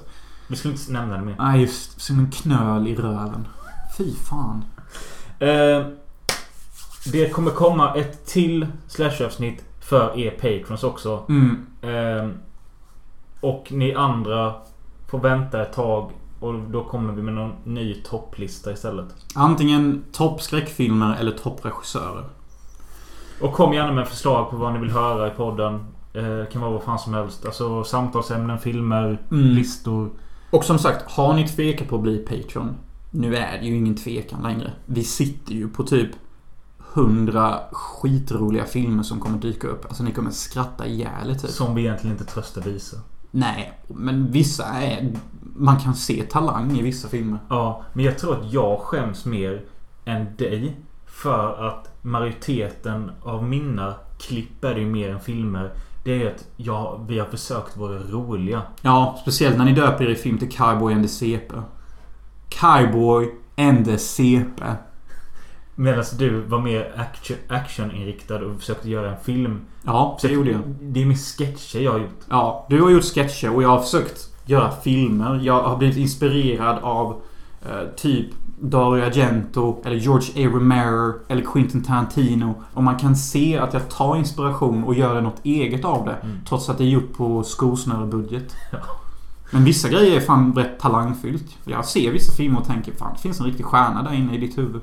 Vi skulle inte nämna det mer. Nej, just som en knöl i röven. Fy fan. Eh, det kommer komma ett till slasher-avsnitt för er patrons också. Mm. Eh, och ni andra får vänta ett tag. Och då kommer vi med någon ny topplista istället. Antingen toppskräckfilmer eller toppregissörer. Och kom gärna med förslag på vad ni vill höra i podden. Eh, kan vara vad fan som helst. Alltså samtalsämnen, filmer, Mm. listor. Och som sagt, har ni tvekat på att bli Patreon? Nu är det ju ingen tvekan längre. Vi sitter ju på typ 100 skitroliga filmer som kommer dyka upp. Alltså ni kommer skratta ihjäl typ. Som vi egentligen inte tröstar visa. Nej, men vissa är... Man kan se talang i vissa filmer. Ja, men jag tror att jag skäms mer än dig. För att majoriteten av mina klipp är det ju mer än filmer. Det är att jag, vi har försökt vara roliga. Ja, speciellt när ni döper er i film till Cowboy and the CP. Cowboy and the CP. Medan du var mer action, actioninriktad och försökte göra en film. Ja, det gjorde jag. Det är mer sketcher jag har gjort. Ja, du har gjort sketcher och jag har försökt göra filmer. Jag har blivit inspirerad av eh, typ Dario Argento eller George A. Romero eller Quentin Tarantino. Och man kan se att jag tar inspiration och gör något eget av det. Mm. Trots att det är gjort på skosnörebudget. Ja. Men vissa grejer är fan rätt talangfyllt. Jag ser vissa filmer och tänker fan det finns en riktig stjärna där inne i ditt huvud.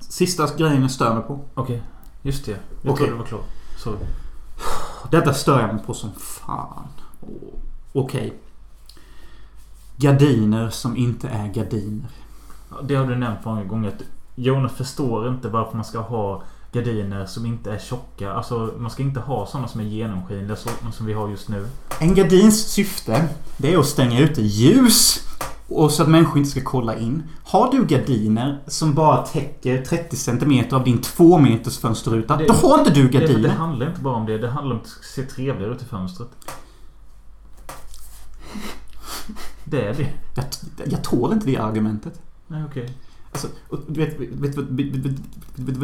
Sista grejen jag stör mig på. Okej. Just det. Jag Okej. trodde det var klart. Sorry. Detta stör jag mig på som fan. Okej. Gardiner som inte är gardiner. Det har du nämnt många gånger. Att Jonas förstår inte varför man ska ha gardiner som inte är tjocka. Alltså man ska inte ha sådana som är genomskinliga som vi har just nu. En gardins syfte, det är att stänga ute ljus. Och så att människor inte ska kolla in. Har du gardiner som bara täcker 30 cm av din 2 meters fönsterruta, Det- då har inte du Det, det gardiner. handlar inte bara om det. Det handlar om att det se trevligare ut i fönstret. Det är det. Jag, jag tål inte det argumentet. Nej, okej. Okay. Alltså, vet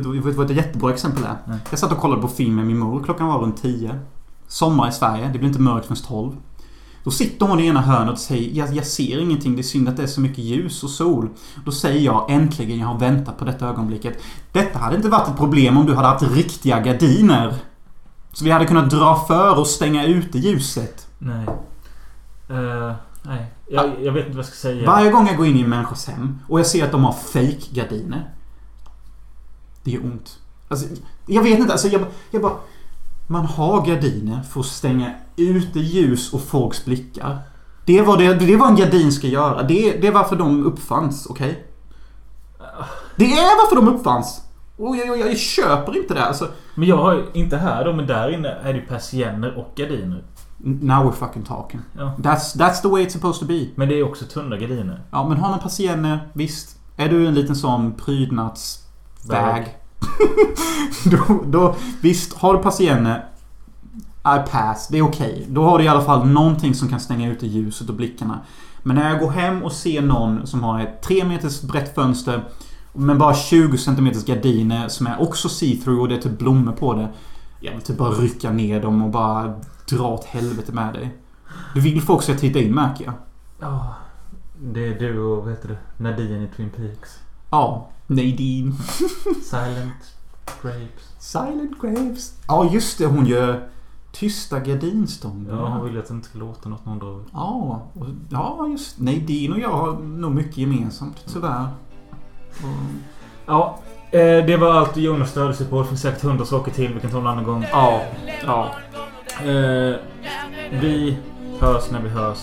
du vad ett jättebra exempel är? Nej. Jag satt och kollade på film med min mor. Klockan var runt 10. Sommar i Sverige. Det blir inte mörkt förrän 12. Då sitter hon i ena hörnet och säger jag, jag ser ingenting, det är synd att det är så mycket ljus och sol. Då säger jag äntligen, jag har väntat på detta ögonblicket. Detta hade inte varit ett problem om du hade haft riktiga gardiner. Så vi hade kunnat dra för och stänga ute ljuset. Nej. Uh, nej. Jag, jag vet inte vad jag ska säga. Varje gång jag går in i en människas hem och jag ser att de har fake gardiner Det gör ont. Alltså, jag vet inte. Alltså, jag, jag bara... Man har gardiner för att stänga ute ljus och folks blickar. Det vad, det, det vad en gardin ska göra. Det är, det är varför de uppfanns, okej? Det är varför de uppfanns! Och jag, jag, jag köper inte det. Alltså, Men jag har ju inte här då, men där inne är det ju persienner och gardiner. Now we're fucking talking. Ja. That's, that's the way it's supposed to be. Men det är också tunna gardiner. Ja, men har man persienner, visst. Är du en liten sån prydnadsväg. då, då, visst, har du persienner. I pass, det är okej. Då har du i alla fall någonting som kan stänga ute ljuset och blickarna. Men när jag går hem och ser någon som har ett 3 meters brett fönster men bara 20 centimeters gardiner som är också see-through och det är typ blommor på det. Jag vill typ bara rycka ner dem och bara dra åt helvete med dig. Du vill folk ska titta in märker jag. Ja. Det är du och, vad heter det, Nadine i Twin Peaks. Ja, Nadine. Silent Grapes. Silent Graves. Ja, just det. Hon gör tysta gardinstånd. Ja, hon vill att det inte ska låta något när hon drar. Ja, och, ja, just Nadine och jag har nog mycket gemensamt, tyvärr. Och, Ja, eh, det var allt Jonas störde sig på. Det finns säkert hundra saker till. Vi kan ta en annan gång. ja, ja. Eh, vi hörs när vi hörs.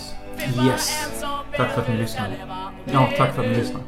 Yes. Tack för att ni lyssnade. Ja, tack för att ni lyssnade.